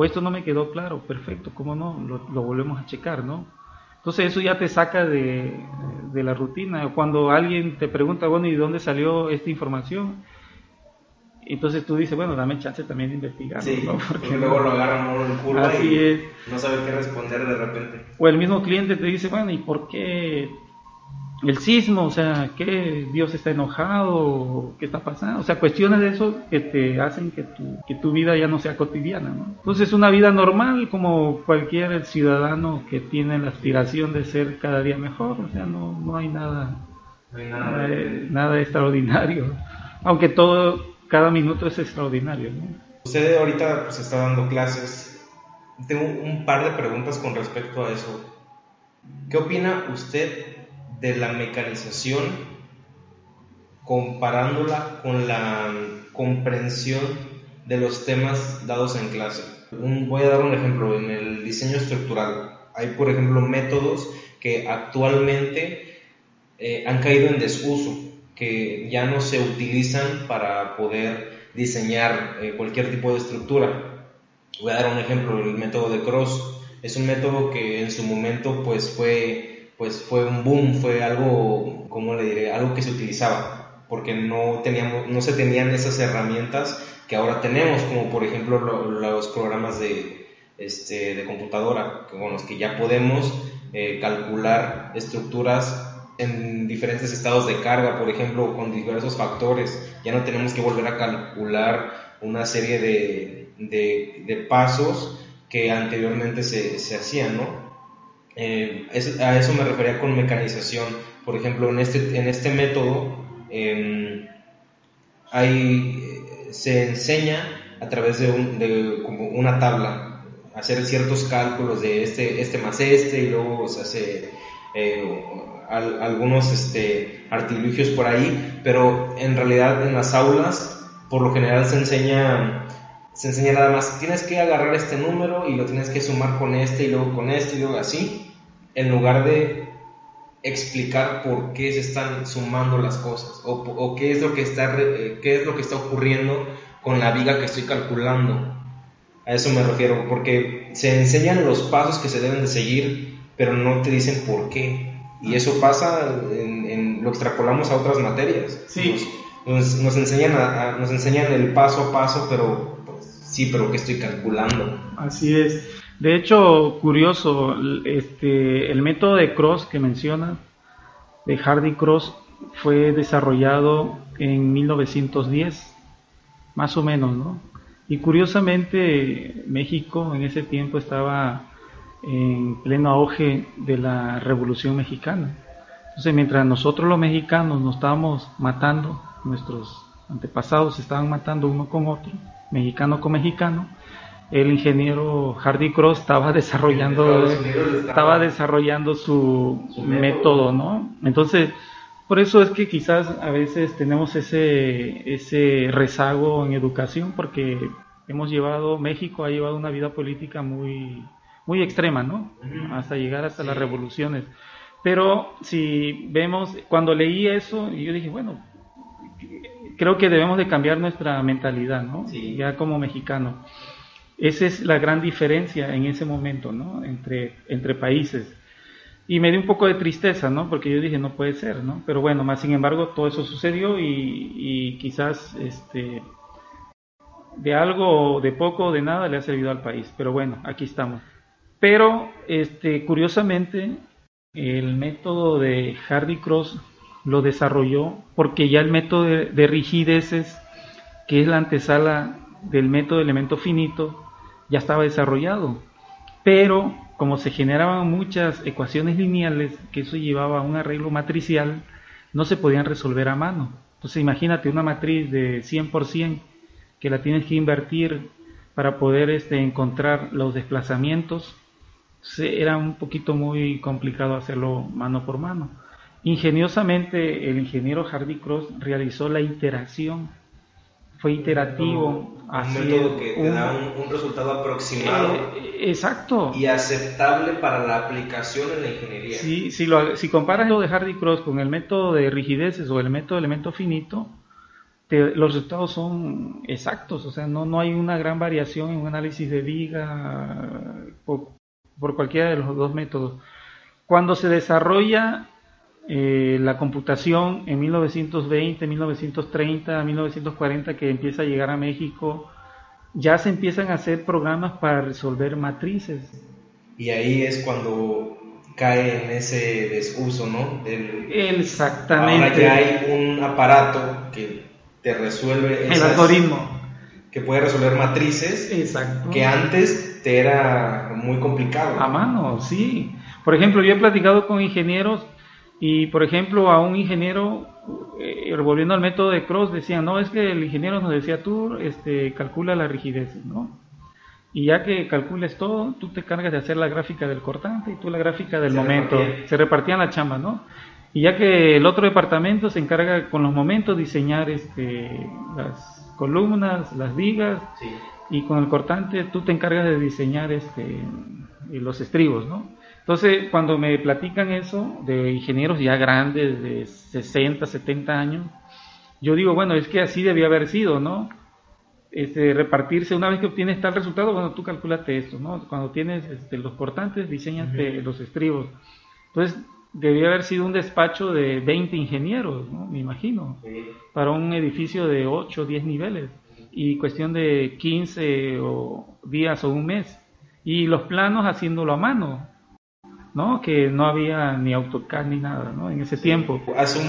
O esto no me quedó claro, perfecto, ¿cómo no? Lo, lo volvemos a checar, ¿no? Entonces eso ya te saca de, la rutina. Cuando alguien te pregunta, bueno, ¿y dónde salió esta información? Entonces tú dices, bueno, dame chance también de investigar. Sí, porque luego lo agarran uno el culo Así y es. no sabe qué responder de repente. O el mismo cliente te dice, bueno, ¿y por qué el sismo, o sea, que Dios está enojado, qué está pasando, o sea, cuestiones de eso que te hacen que tu, que tu vida ya no sea cotidiana, ¿no? Entonces, una vida normal como cualquier ciudadano que tiene la aspiración de ser cada día mejor, o sea, no, no hay nada, no hay nada, nada, extraordinario, aunque todo, cada minuto es extraordinario, ¿no? Usted ahorita pues está dando clases, tengo un par de preguntas con respecto a eso. ¿Qué opina usted de la mecanización comparándola con la comprensión de los temas dados en clase. voy a dar un ejemplo, en el diseño estructural hay por ejemplo métodos que actualmente eh, han caído en desuso, que ya no se utilizan para poder diseñar eh, cualquier tipo de estructura. Voy a dar un ejemplo, el método de Cross. Es un método que en su momento pues fue pues fue un boom, fue algo, ¿cómo le diré? Algo que se utilizaba, porque no, teníamos, no se tenían esas herramientas que ahora tenemos, como por ejemplo los programas de, este, de computadora, con los que ya podemos eh, calcular estructuras en diferentes estados de carga, por ejemplo, con diversos factores. Ya no tenemos que volver a calcular una serie de, de, de pasos que anteriormente se, se hacían, ¿no? Eh, a eso me refería con mecanización. Por ejemplo, en este, en este método em, se enseña a través de, una tabla, hacer ciertos cálculos de este, este más este y luego se hace eh, algunos este, artilugios por ahí, pero en realidad en las aulas por lo general se enseña se enseña nada más, tienes que agarrar este número y lo tienes que sumar con este y luego con este y luego así, en lugar de explicar por qué se están sumando las cosas o, qué, es lo que está, eh, qué es lo que está ocurriendo con la viga que estoy calculando. A eso me refiero, porque se enseñan los pasos que se deben de seguir, pero no te dicen por qué. Y eso pasa, en, lo extrapolamos a otras materias. Sí. Nos, nos, enseñan nos enseñan el paso a paso, pero sí, pero ¿qué estoy calculando? Así es. De hecho, curioso, este, el método de Cross que menciona, de Hardy Cross, fue desarrollado en 1910, más o menos, ¿no? Y curiosamente, México en ese tiempo estaba en pleno auge de la Revolución Mexicana. Entonces, mientras nosotros los mexicanos nos estábamos matando, nuestros antepasados se estaban matando uno con otro, mexicano con mexicano, el ingeniero Hardy Cross estaba desarrollando estaba desarrollando su, método, ¿no? Entonces, por eso es que quizás a veces tenemos ese ese rezago en educación porque hemos llevado México ha llevado una vida política muy muy extrema, ¿no? Hasta llegar hasta las revoluciones. Pero si vemos, cuando leí eso, yo dije, bueno, creo que debemos de cambiar nuestra mentalidad, ¿no? Ya como mexicano. Esa es la gran diferencia en ese momento, ¿no? Entre, entre países. Y me dio un poco de tristeza, ¿no? Porque yo dije, no puede ser, ¿no? Pero bueno, más sin embargo, todo eso sucedió y, y quizás este, de algo, de poco, de nada le ha servido al país. Pero bueno, aquí estamos. Pero, este, curiosamente, el método de Hardy Cross lo desarrolló porque ya el método de, rigideces, que es la antesala del método de elemento finito, ya estaba desarrollado. Pero como se generaban muchas ecuaciones lineales, que eso llevaba a un arreglo matricial, no se podían resolver a mano. Entonces imagínate una matriz de 100% que la tienes que invertir para poder este, encontrar los desplazamientos era un poquito muy complicado hacerlo mano por mano. Ingeniosamente el ingeniero Hardy Cross realizó la iteración, fue iterativo. Un método que te da un, resultado aproximado. Eh, exacto. Y aceptable para la aplicación en la ingeniería. Sí, si, lo, si comparas lo de Hardy Cross con el método de rigideces o el método de elemento finito, los resultados son exactos, o sea, no, no hay una gran variación en un análisis de viga por cualquiera de los dos métodos. Cuando se desarrolla eh, la computación en 1920, 1930, 1940, que empieza a llegar a México, ya se empiezan a hacer programas para resolver matrices. Y ahí es cuando cae en ese desuso, ¿no? Exactamente. Ahora ya hay un aparato que te resuelve el algoritmo que puede resolver matrices Exacto. que antes te era muy complicado. A mano, sí. Por ejemplo, yo he platicado con ingenieros y, por ejemplo, a un ingeniero, eh, volviendo al método de Cross, decía, no, es que el ingeniero nos decía, tú este, calcula la rigidez, ¿no? Y ya que calcules todo, tú te cargas de hacer la gráfica del cortante y tú la gráfica del momento. Se repartían la chamba, ¿no? Y ya que el otro departamento se encarga con los momentos diseñar este, las columnas, las vigas, y con el cortante tú te encargas de diseñar este, los estribos, ¿no? Entonces, cuando me platican eso de ingenieros ya grandes, de 60, 70 años, yo digo, bueno, es que así debía haber sido, ¿no? Este, repartirse, una vez que obtienes tal resultado, bueno, tú calculate esto, ¿no? Cuando tienes este, los cortantes, diseñate los estribos. Entonces, debía haber sido un despacho de 20 ingenieros, ¿no? me imagino, para un edificio de 8 o 10 niveles y cuestión de 15 o días o un mes. Y los planos haciéndolo a mano, ¿no? Que no había ni AutoCAD ni nada, ¿no? En ese tiempo. Hace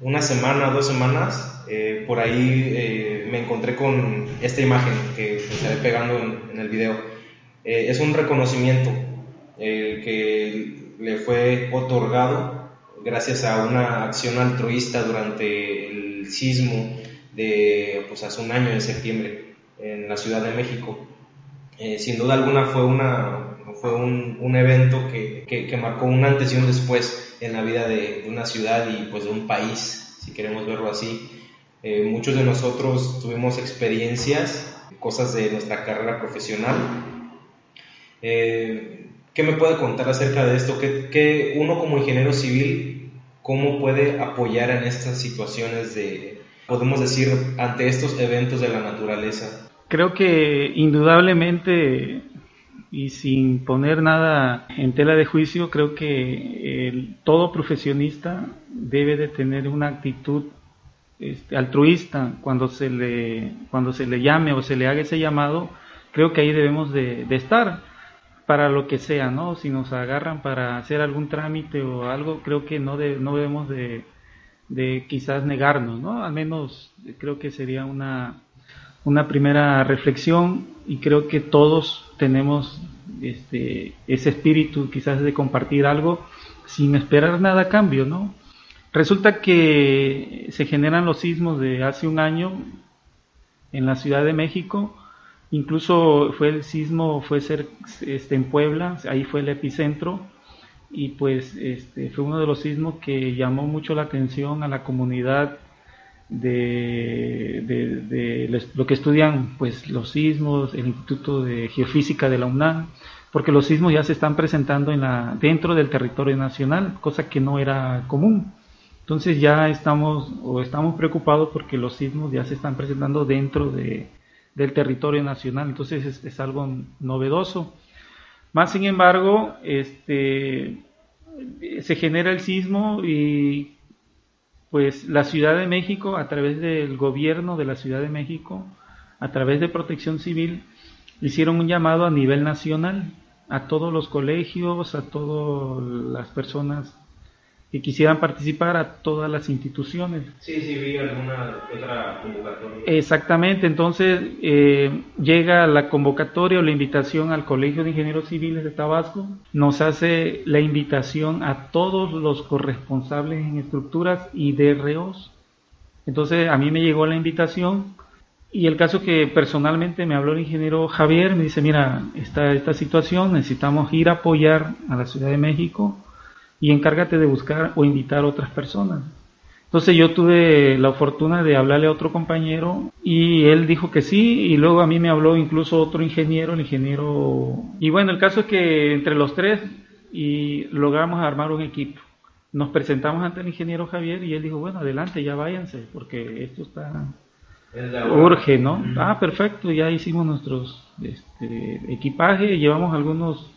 una semana, dos semanas, eh, por ahí eh, me encontré con esta imagen que estaré pegando en, el video. Eh, es un reconocimiento que le fue otorgado gracias a una acción altruista durante el sismo de pues, hace un año, en septiembre, en la Ciudad de México. Eh, sin duda alguna fue, una, fue un, un evento que, que, marcó un antes y un después en la vida de, una ciudad y pues de un país, si queremos verlo así. Eh, muchos de nosotros tuvimos experiencias, cosas de nuestra carrera profesional. Eh, ¿Qué me puede contar acerca de esto? ¿Qué, uno como ingeniero civil, cómo puede apoyar en estas situaciones de, podemos decir, ante estos eventos de la naturaleza? Creo que indudablemente y sin poner nada en tela de juicio, creo que todo profesionista debe de tener una actitud este, altruista cuando se le cuando se le llame o se le haga ese llamado. Creo que ahí debemos de, estar para lo que sea no si nos agarran para hacer algún trámite o algo creo que no no debemos de, de quizás negarnos no al menos creo que sería una una primera reflexión y creo que todos tenemos este, ese espíritu quizás de compartir algo sin esperar nada a cambio, ¿no? Resulta que se generan los sismos de hace un año en la Ciudad de México, incluso fue el sismo, fue ser este, en Puebla, ahí fue el epicentro, y pues este, fue uno de los sismos que llamó mucho la atención a la comunidad de, de, lo que estudian pues los sismos, el Instituto de Geofísica de la UNAM, porque los sismos ya se están presentando en la, dentro del territorio nacional, cosa que no era común. Entonces ya estamos o estamos preocupados porque los sismos ya se están presentando dentro de, del territorio nacional, entonces es, algo novedoso. Más sin embargo, este, se genera el sismo y pues la Ciudad de México, a través del gobierno de la Ciudad de México, a través de Protección Civil, hicieron un llamado a nivel nacional a todos los colegios, a todas las personas que quisieran participar a todas las instituciones. Sí, sí, vi alguna otra convocatoria. Exactamente, entonces eh, llega la convocatoria o la invitación al Colegio de Ingenieros Civiles de Tabasco, nos hace la invitación a todos los corresponsables en estructuras y DROs. Entonces a mí me llegó la invitación y el caso que personalmente me habló el ingeniero Javier, me dice, mira, está esta situación, necesitamos ir a apoyar a la Ciudad de México y encárgate de buscar o invitar a otras personas. Entonces yo tuve la fortuna de hablarle a otro compañero y él dijo que sí y luego a mí me habló incluso otro ingeniero, el ingeniero... Y bueno, el caso es que entre los tres y logramos armar un equipo. Nos presentamos ante el ingeniero Javier y él dijo, bueno, adelante, ya váyanse porque esto está... Urge, ¿no? Ah, perfecto, ya hicimos nuestros este, equipaje, llevamos algunos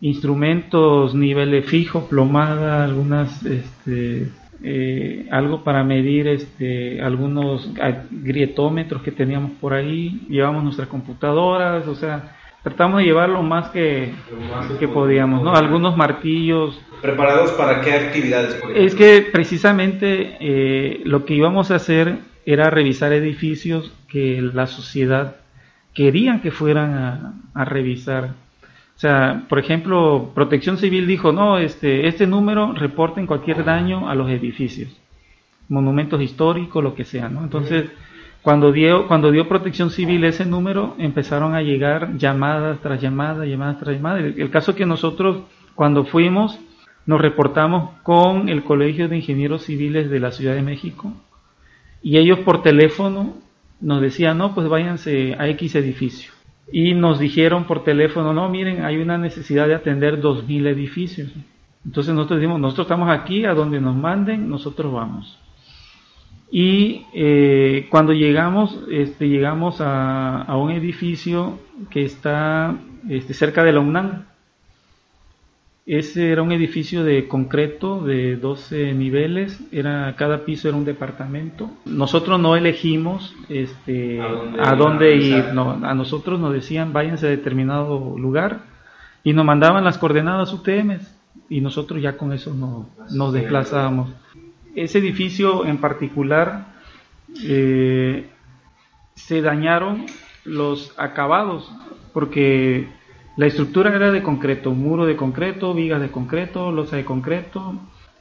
instrumentos, niveles fijo, plomada, algunas, este, eh, algo para medir este, algunos grietómetros que teníamos por ahí, llevamos nuestras computadoras, o sea, tratamos de llevar lo más que, que podíamos, ¿no? Algunos martillos. ¿Preparados para qué actividades? Es que precisamente eh, lo que íbamos a hacer era revisar edificios que la sociedad querían que fueran a, a revisar o sea, por ejemplo, Protección Civil dijo, no, este, este número reporten cualquier daño a los edificios, monumentos históricos, lo que sea, ¿no? Entonces, cuando dio, cuando dio Protección Civil ese número, empezaron a llegar llamadas tras llamadas, llamadas tras llamadas. El, el caso que nosotros, cuando fuimos, nos reportamos con el Colegio de Ingenieros Civiles de la Ciudad de México y ellos por teléfono nos decían, no, pues váyanse a X edificio y nos dijeron por teléfono, no, miren, hay una necesidad de atender 2.000 edificios. Entonces nosotros decimos, nosotros estamos aquí, a donde nos manden, nosotros vamos. Y eh, cuando llegamos, este, llegamos a, un edificio que está este, cerca de la UNAM, ese era un edificio de concreto de 12 niveles, era, cada piso era un departamento. Nosotros no elegimos este, a dónde, ir, no, a nosotros nos decían váyanse a determinado lugar y nos mandaban las coordenadas UTM y nosotros ya con eso no, nos desplazábamos. Ese edificio en particular eh, se dañaron los acabados porque la estructura era de concreto, muro de concreto, vigas de concreto, losa de concreto,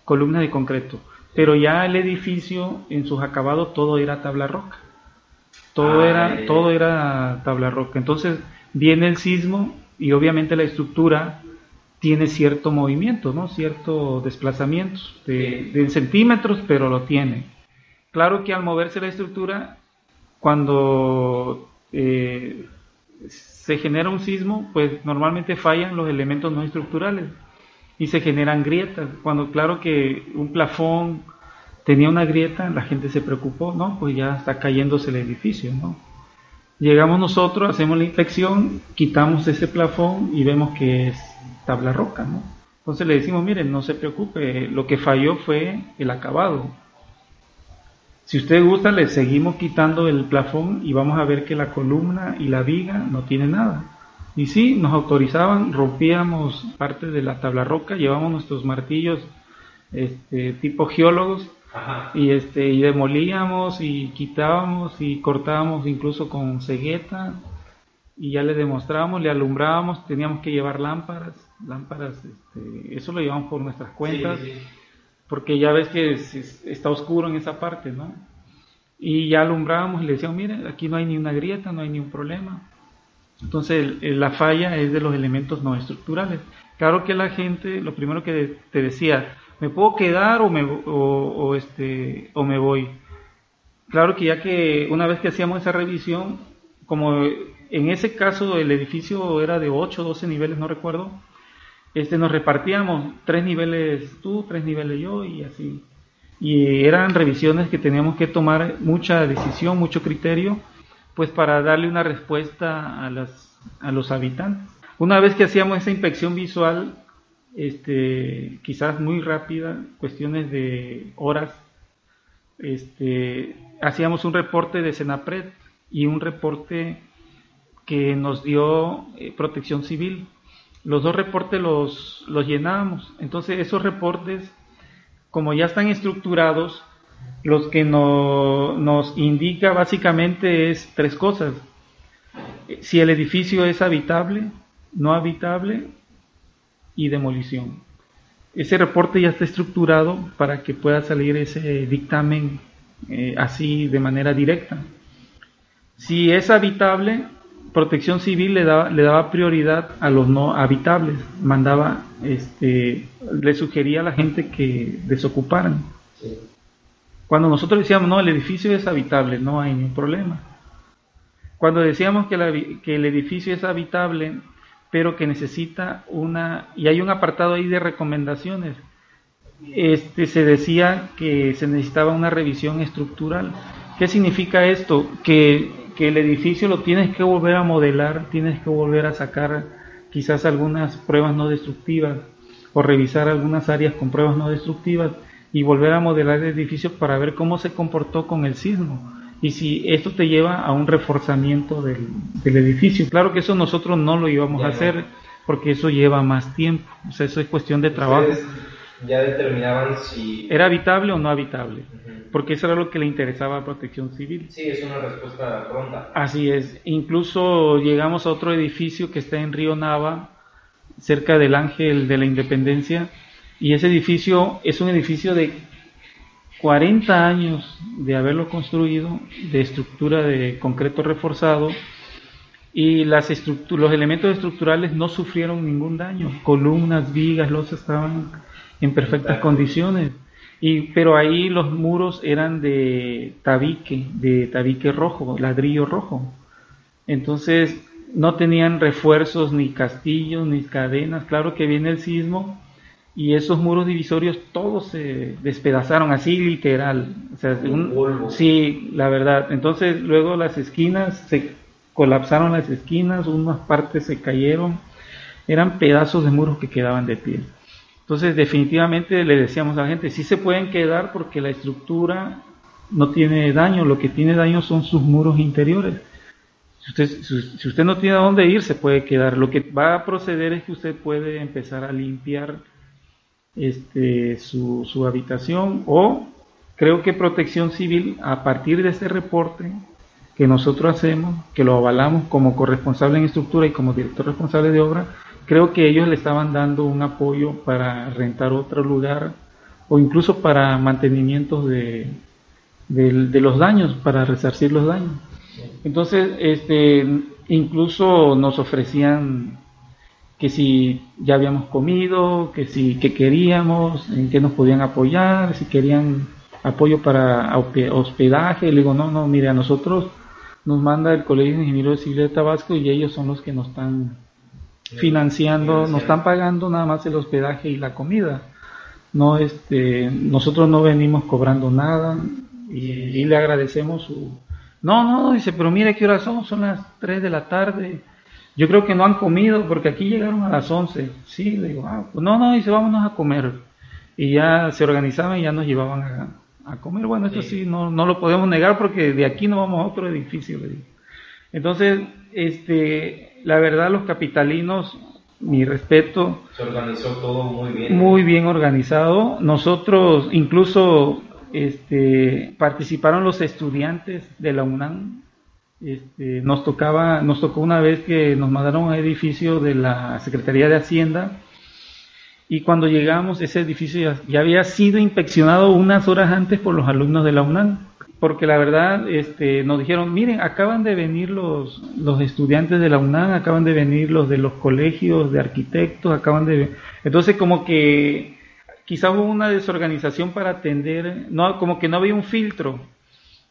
columnas de concreto. Pero ya el edificio, en sus acabados, todo era tabla roca. Todo, ah, era, todo era tabla roca. Entonces viene el sismo y obviamente la estructura tiene cierto movimiento, ¿no? Cierto desplazamiento de, centímetros, pero lo tiene. Claro que al moverse la estructura, cuando eh, se genera un sismo, pues normalmente fallan los elementos no estructurales y se generan grietas. Cuando claro que un plafón tenía una grieta, la gente se preocupó, no, pues ya está cayéndose el edificio, ¿no? Llegamos nosotros, hacemos la inspección, quitamos ese plafón y vemos que es tabla roca, ¿no? Entonces le decimos, miren, no se preocupe, lo que falló fue el acabado. Si usted gusta, le seguimos quitando el plafón y vamos a ver que la columna y la viga no tiene nada. Y sí, nos autorizaban, rompíamos parte de la tabla roca, llevamos nuestros martillos este, tipo geólogos y este y demolíamos y quitábamos y cortábamos incluso con cegueta y ya le demostrábamos, le alumbrábamos, teníamos que llevar lámparas, lámparas, este, eso lo llevamos por nuestras cuentas porque ya ves que está oscuro en esa parte, ¿no? Y ya alumbrábamos y le decíamos, mire, aquí no hay ni una grieta, no hay ni un problema. Entonces la falla es de los elementos no estructurales. Claro que la gente, lo primero que te decía, ¿me puedo quedar o me, o, este, o me voy? Claro que ya que una vez que hacíamos esa revisión, como en ese caso el edificio era de 8 o 12 niveles, no recuerdo, este, nos repartíamos tres niveles tú, tres niveles yo y así. Y eran revisiones que teníamos que tomar mucha decisión, mucho criterio, pues para darle una respuesta a, las, a los habitantes. Una vez que hacíamos esa inspección visual, este, quizás muy rápida, cuestiones de horas, este, hacíamos un reporte de Senapred y un reporte que nos dio eh, protección civil los dos reportes los, los llenábamos. Entonces esos reportes, como ya están estructurados, los que nos indica básicamente es tres cosas. Si el edificio es habitable, no habitable y demolición. Ese reporte ya está estructurado para que pueda salir ese dictamen eh, así de manera directa. Si es habitable, Protección Civil le daba, le daba prioridad a los no habitables, mandaba, este, le sugería a la gente que desocuparan. Cuando nosotros decíamos, no, el edificio es habitable, no hay ningún problema. Cuando decíamos que, que el edificio es habitable, pero que necesita una, y hay un apartado ahí de recomendaciones, este, se decía que se necesitaba una revisión estructural. ¿Qué significa esto? Que que el edificio lo tienes que volver a modelar, tienes que volver a sacar quizás algunas pruebas no destructivas o revisar algunas áreas con pruebas no destructivas y volver a modelar el edificio para ver cómo se comportó con el sismo y si esto te lleva a un reforzamiento del, edificio. Claro que eso nosotros no lo íbamos a hacer porque eso lleva más tiempo, o sea, eso es cuestión de trabajo ya determinaban si... ¿Era habitable o no habitable? Porque eso era lo que le interesaba a Protección Civil. Sí, es una respuesta pronta. Así es. Incluso llegamos a otro edificio que está en Río Nava, cerca del Ángel de la Independencia, y ese edificio es un edificio de 40 años de haberlo construido, de estructura de concreto reforzado, y las los elementos estructurales no sufrieron ningún daño. Columnas, vigas, los estaban en perfectas condiciones. Y, pero ahí los muros eran de tabique, de tabique rojo, ladrillo rojo. Entonces no tenían refuerzos, ni castillos, ni cadenas. Claro que viene el sismo y esos muros divisorios todos se despedazaron, así literal. O sea, sí, la verdad. Entonces luego las esquinas, se colapsaron las esquinas, unas partes se cayeron. Eran pedazos de muros que quedaban de pie. Entonces, definitivamente le decíamos a la gente, sí se pueden quedar porque la estructura no tiene daño, lo que tiene daño son sus muros interiores. Si usted, no tiene a dónde ir, se puede quedar. Lo que va a proceder es que usted puede empezar a limpiar este, su, su habitación o creo que Protección Civil, a partir de ese reporte que nosotros hacemos, que lo avalamos como corresponsable en estructura y como director responsable de obra, creo que ellos le estaban dando un apoyo para rentar otro lugar o incluso para mantenimiento de, los daños, para resarcir los daños. Entonces, este, incluso nos ofrecían que si ya habíamos comido, que si que queríamos, en qué nos podían apoyar, si querían apoyo para hospedaje. Le digo, no, no, mire, a nosotros nos manda el Colegio de Ingenieros Civiles de Tabasco y ellos son los que nos están financiando, nos están pagando nada más el hospedaje y la comida. No, este, nosotros no venimos cobrando nada y, le agradecemos su... No, no, dice, pero mire qué hora son, son las 3 de la tarde. Yo creo que no han comido porque aquí llegaron a las 11. Sí, le digo, ah, pues no, no, dice, vámonos a comer. Y ya se organizaban y ya nos llevaban a comer. Bueno, eso sí, no, no lo podemos negar porque de aquí no vamos a otro edificio. Entonces, este, la verdad, los capitalinos, mi respeto. Se organizó todo muy bien. Muy bien organizado. Nosotros, incluso, este, participaron los estudiantes de la UNAM. Este, nos tocaba, nos tocó una vez que nos mandaron a un edificio de la Secretaría de Hacienda y cuando llegamos ese edificio ya, había sido inspeccionado unas horas antes por los alumnos de la UNAM, porque la verdad este, nos dijeron, miren, acaban de venir los, los estudiantes de la UNAM, acaban de venir los de los colegios de arquitectos, acaban de... Entonces como que quizás hubo una desorganización para atender, no, como que no había un filtro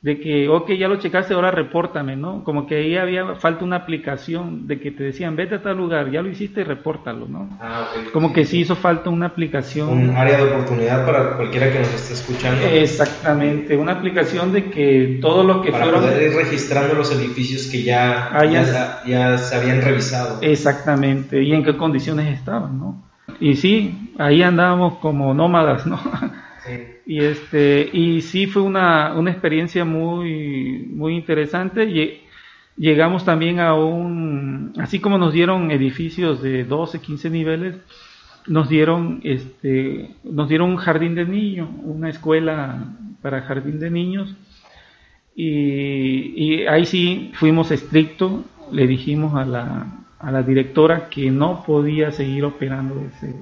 de que, ok, ya lo checaste, ahora repórtame, ¿no? Como que ahí había falta una aplicación de que te decían, vete a tal lugar, ya lo hiciste, repórtalo, ¿no? Ah, Como que sí hizo falta una aplicación. Un área de oportunidad para cualquiera que nos esté escuchando. Exactamente, una aplicación de que todo lo que para poder ir registrando los edificios que ya, ah, ya, ya se habían revisado. Exactamente, y en qué condiciones estaban, ¿no? Y sí, ahí andábamos como nómadas, ¿no? Y este y sí fue una, una experiencia muy muy interesante. Llegamos también a un así como nos dieron edificios de 12, 15 niveles, nos dieron este nos dieron un jardín de niños, una escuela para jardín de niños. Y, y ahí sí fuimos estrictos, le dijimos a la, a la directora que no podía seguir operando ese,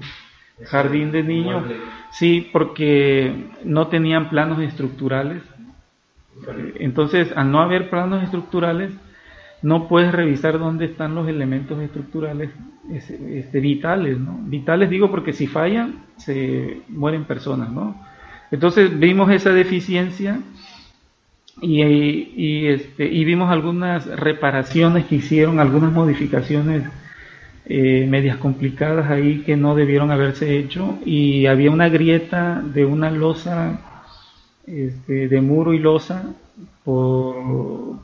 jardín de niños, sí, porque no tenían planos estructurales. Entonces, al no haber planos estructurales, no puedes revisar dónde están los elementos estructurales este, vitales, ¿no? Vitales digo porque si fallan, se mueren personas, ¿no? Entonces vimos esa deficiencia y, y, este, y vimos algunas reparaciones que hicieron, algunas modificaciones eh, medias complicadas ahí que no debieron haberse hecho y había una grieta de una losa este, de muro y losa por,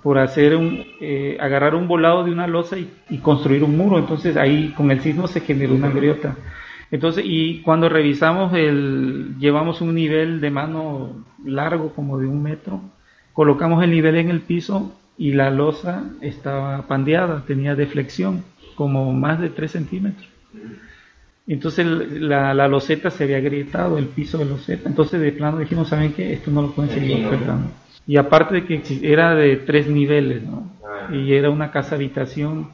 por hacer un, eh, agarrar un volado de una losa y, construir un muro. Entonces ahí con el sismo se generó una grieta. Entonces y cuando revisamos el llevamos un nivel de mano largo como de un metro colocamos el nivel en el piso y la losa estaba pandeada tenía deflexión como más de 3 centímetros. Entonces la, la, loseta se había agrietado, el piso de loseta. Entonces de plano dijimos, ¿saben qué? Esto no lo pueden seguir operando. Y aparte de que era de tres niveles, ¿no? Ah. Y era una casa habitación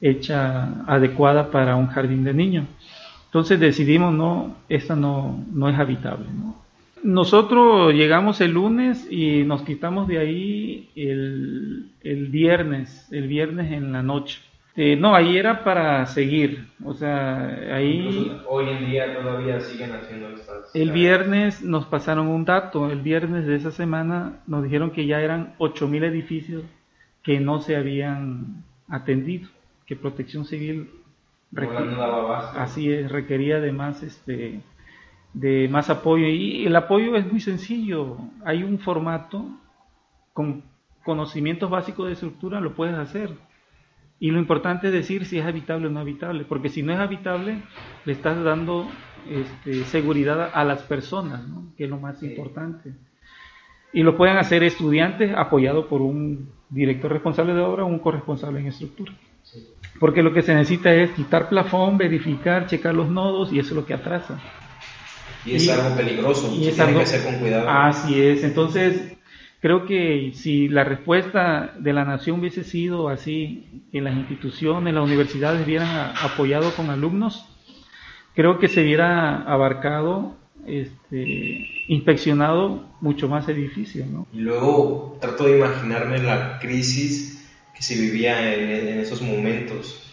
hecha adecuada para un jardín de niños. Entonces decidimos, no, esta no, no es habitable, ¿no? Nosotros llegamos el lunes y nos quitamos de ahí el, el viernes, el viernes en la noche. Eh, no, ahí era para seguir, o sea, ahí... hoy en día todavía siguen haciendo estas... El viernes nos pasaron un dato, el viernes de esa semana nos dijeron que ya eran 8.000 edificios que no se habían atendido, que Protección Civil así es, requería de más, este, de más apoyo. Y el apoyo es muy sencillo, hay un formato con conocimientos básicos de estructura, lo puedes hacer y lo importante es decir si es habitable o no habitable, porque si no es habitable, le estás dando este, seguridad a las personas, que es lo más importante. Y lo pueden hacer estudiantes apoyados por un director responsable de obra o un corresponsable en estructura. Porque lo que se necesita es quitar plafón, verificar, checar los nodos y eso es lo que atrasa. Y es algo peligroso, y es tiene que ser con cuidado. Así es, entonces Creo que si la respuesta de la nación hubiese sido así, que las instituciones, las universidades hubieran apoyado con alumnos, creo que se hubiera abarcado, este, inspeccionado mucho más edificios. ¿no? Y luego trato de imaginarme la crisis que se vivía en esos momentos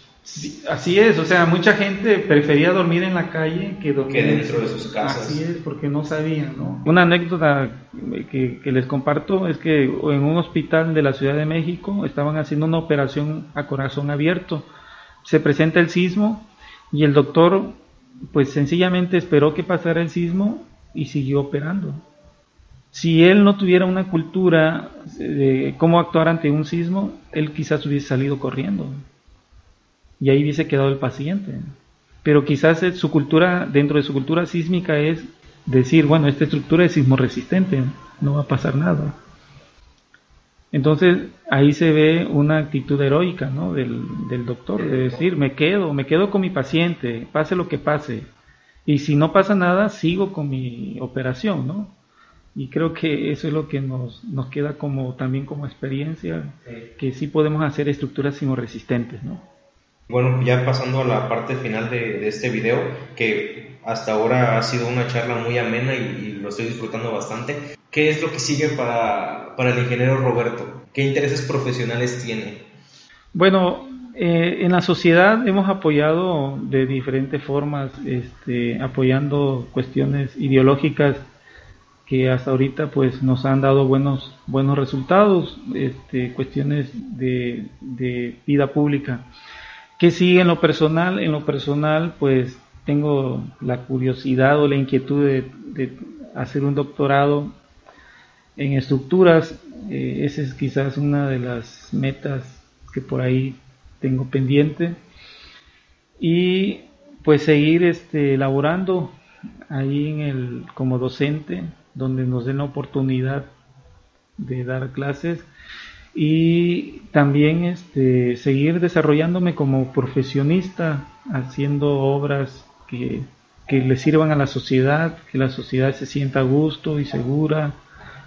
así es, o sea, mucha gente prefería dormir en la calle que dormir dentro de sus casas. Así es, porque no sabían, ¿no? Una anécdota que, les comparto es que en un hospital de la Ciudad de México estaban haciendo una operación a corazón abierto. Se presenta el sismo y el doctor, pues sencillamente esperó que pasara el sismo y siguió operando. Si él no tuviera una cultura de cómo actuar ante un sismo, él quizás hubiese salido corriendo y ahí hubiese quedado el paciente. Pero quizás su cultura, dentro de su cultura sísmica, es decir, bueno, esta estructura es sismo resistente, no va a pasar nada. Entonces ahí se ve una actitud heroica ¿no? del, del doctor, de decir, me quedo, me quedo con mi paciente, pase lo que pase. Y si no pasa nada, sigo con mi operación, ¿no? Y creo que eso es lo que nos, nos queda como también como experiencia, que sí podemos hacer estructuras sismoresistentes, ¿no? Bueno, ya pasando a la parte final de, este video, que hasta ahora ha sido una charla muy amena y, lo estoy disfrutando bastante. ¿Qué es lo que sigue para, el ingeniero Roberto? ¿Qué intereses profesionales tiene? Bueno, eh, en la sociedad hemos apoyado de diferentes formas, este, apoyando cuestiones ideológicas que hasta ahorita pues nos han dado buenos buenos resultados, este, cuestiones de vida pública. ¿Qué sigue en lo personal? En lo personal, pues tengo la curiosidad o la inquietud de, de hacer un doctorado en estructuras. Eh, esa es quizás una de las metas que por ahí tengo pendiente. Y pues seguir este, elaborando ahí en el, como docente, donde nos den la oportunidad de dar clases y también este, seguir desarrollándome como profesionista, haciendo obras que, que le sirvan a la sociedad, que la sociedad se sienta a gusto y segura,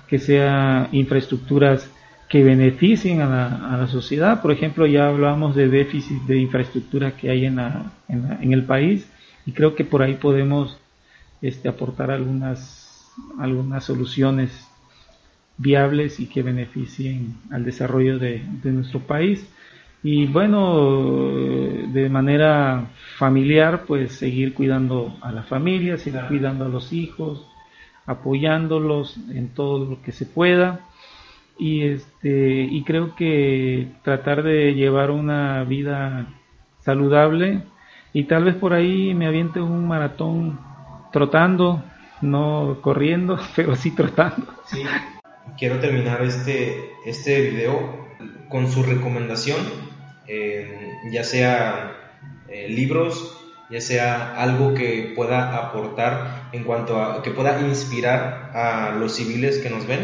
que sea infraestructuras que beneficien a la, a la sociedad. Por ejemplo, ya hablamos de déficit de infraestructura que hay en, la, en, la, en el país y creo que por ahí podemos este, aportar algunas, algunas soluciones viables y que beneficien al desarrollo de, nuestro país. Y bueno, de manera familiar, pues seguir cuidando a la familia, seguir cuidando a los hijos, apoyándolos en todo lo que se pueda. Y, este, y creo que tratar de llevar una vida saludable y tal vez por ahí me aviente un maratón trotando, no corriendo, pero sí trotando. Sí quiero terminar este, este video con su recomendación, eh, ya sea eh, libros, ya sea algo que pueda aportar en cuanto a, que pueda inspirar a los civiles que nos ven,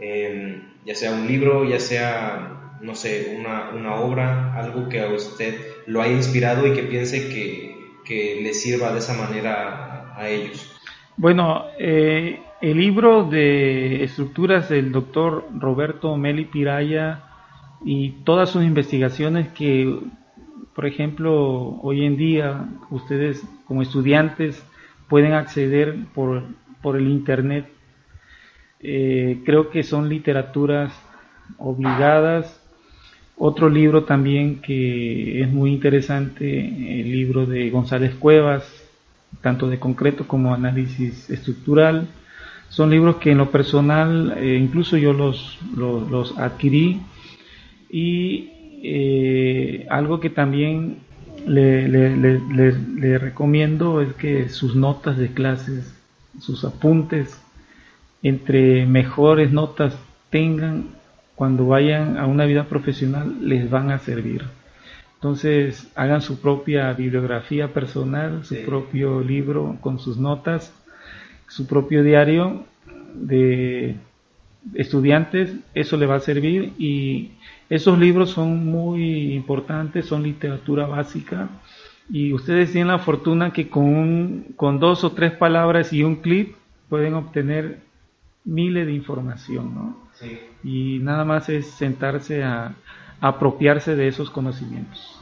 eh, ya sea un libro, ya sea, no sé, una, una, obra, algo que a usted lo haya inspirado y que piense que, que le sirva de esa manera a, a ellos. Bueno, eh, el libro de estructuras del doctor Roberto Meli Piraya y todas sus investigaciones que, por ejemplo, hoy en día ustedes como estudiantes pueden acceder por, por el Internet, eh, creo que son literaturas obligadas. Otro libro también que es muy interesante, el libro de González Cuevas, tanto de concreto como análisis estructural. Son libros que en lo personal, eh, incluso yo los, los, los adquirí y eh, algo que también le, le, le, le, recomiendo es que sus notas de clases, sus apuntes, entre mejores notas tengan cuando vayan a una vida profesional, les van a servir. Entonces, hagan su propia bibliografía personal, su sí. propio libro con sus notas, su propio diario de estudiantes, eso le va a servir y esos libros son muy importantes, son literatura básica y ustedes tienen la fortuna que con, un, con dos o tres palabras y un clip pueden obtener miles de información, ¿no? Sí. Y nada más es sentarse a, apropiarse de esos conocimientos.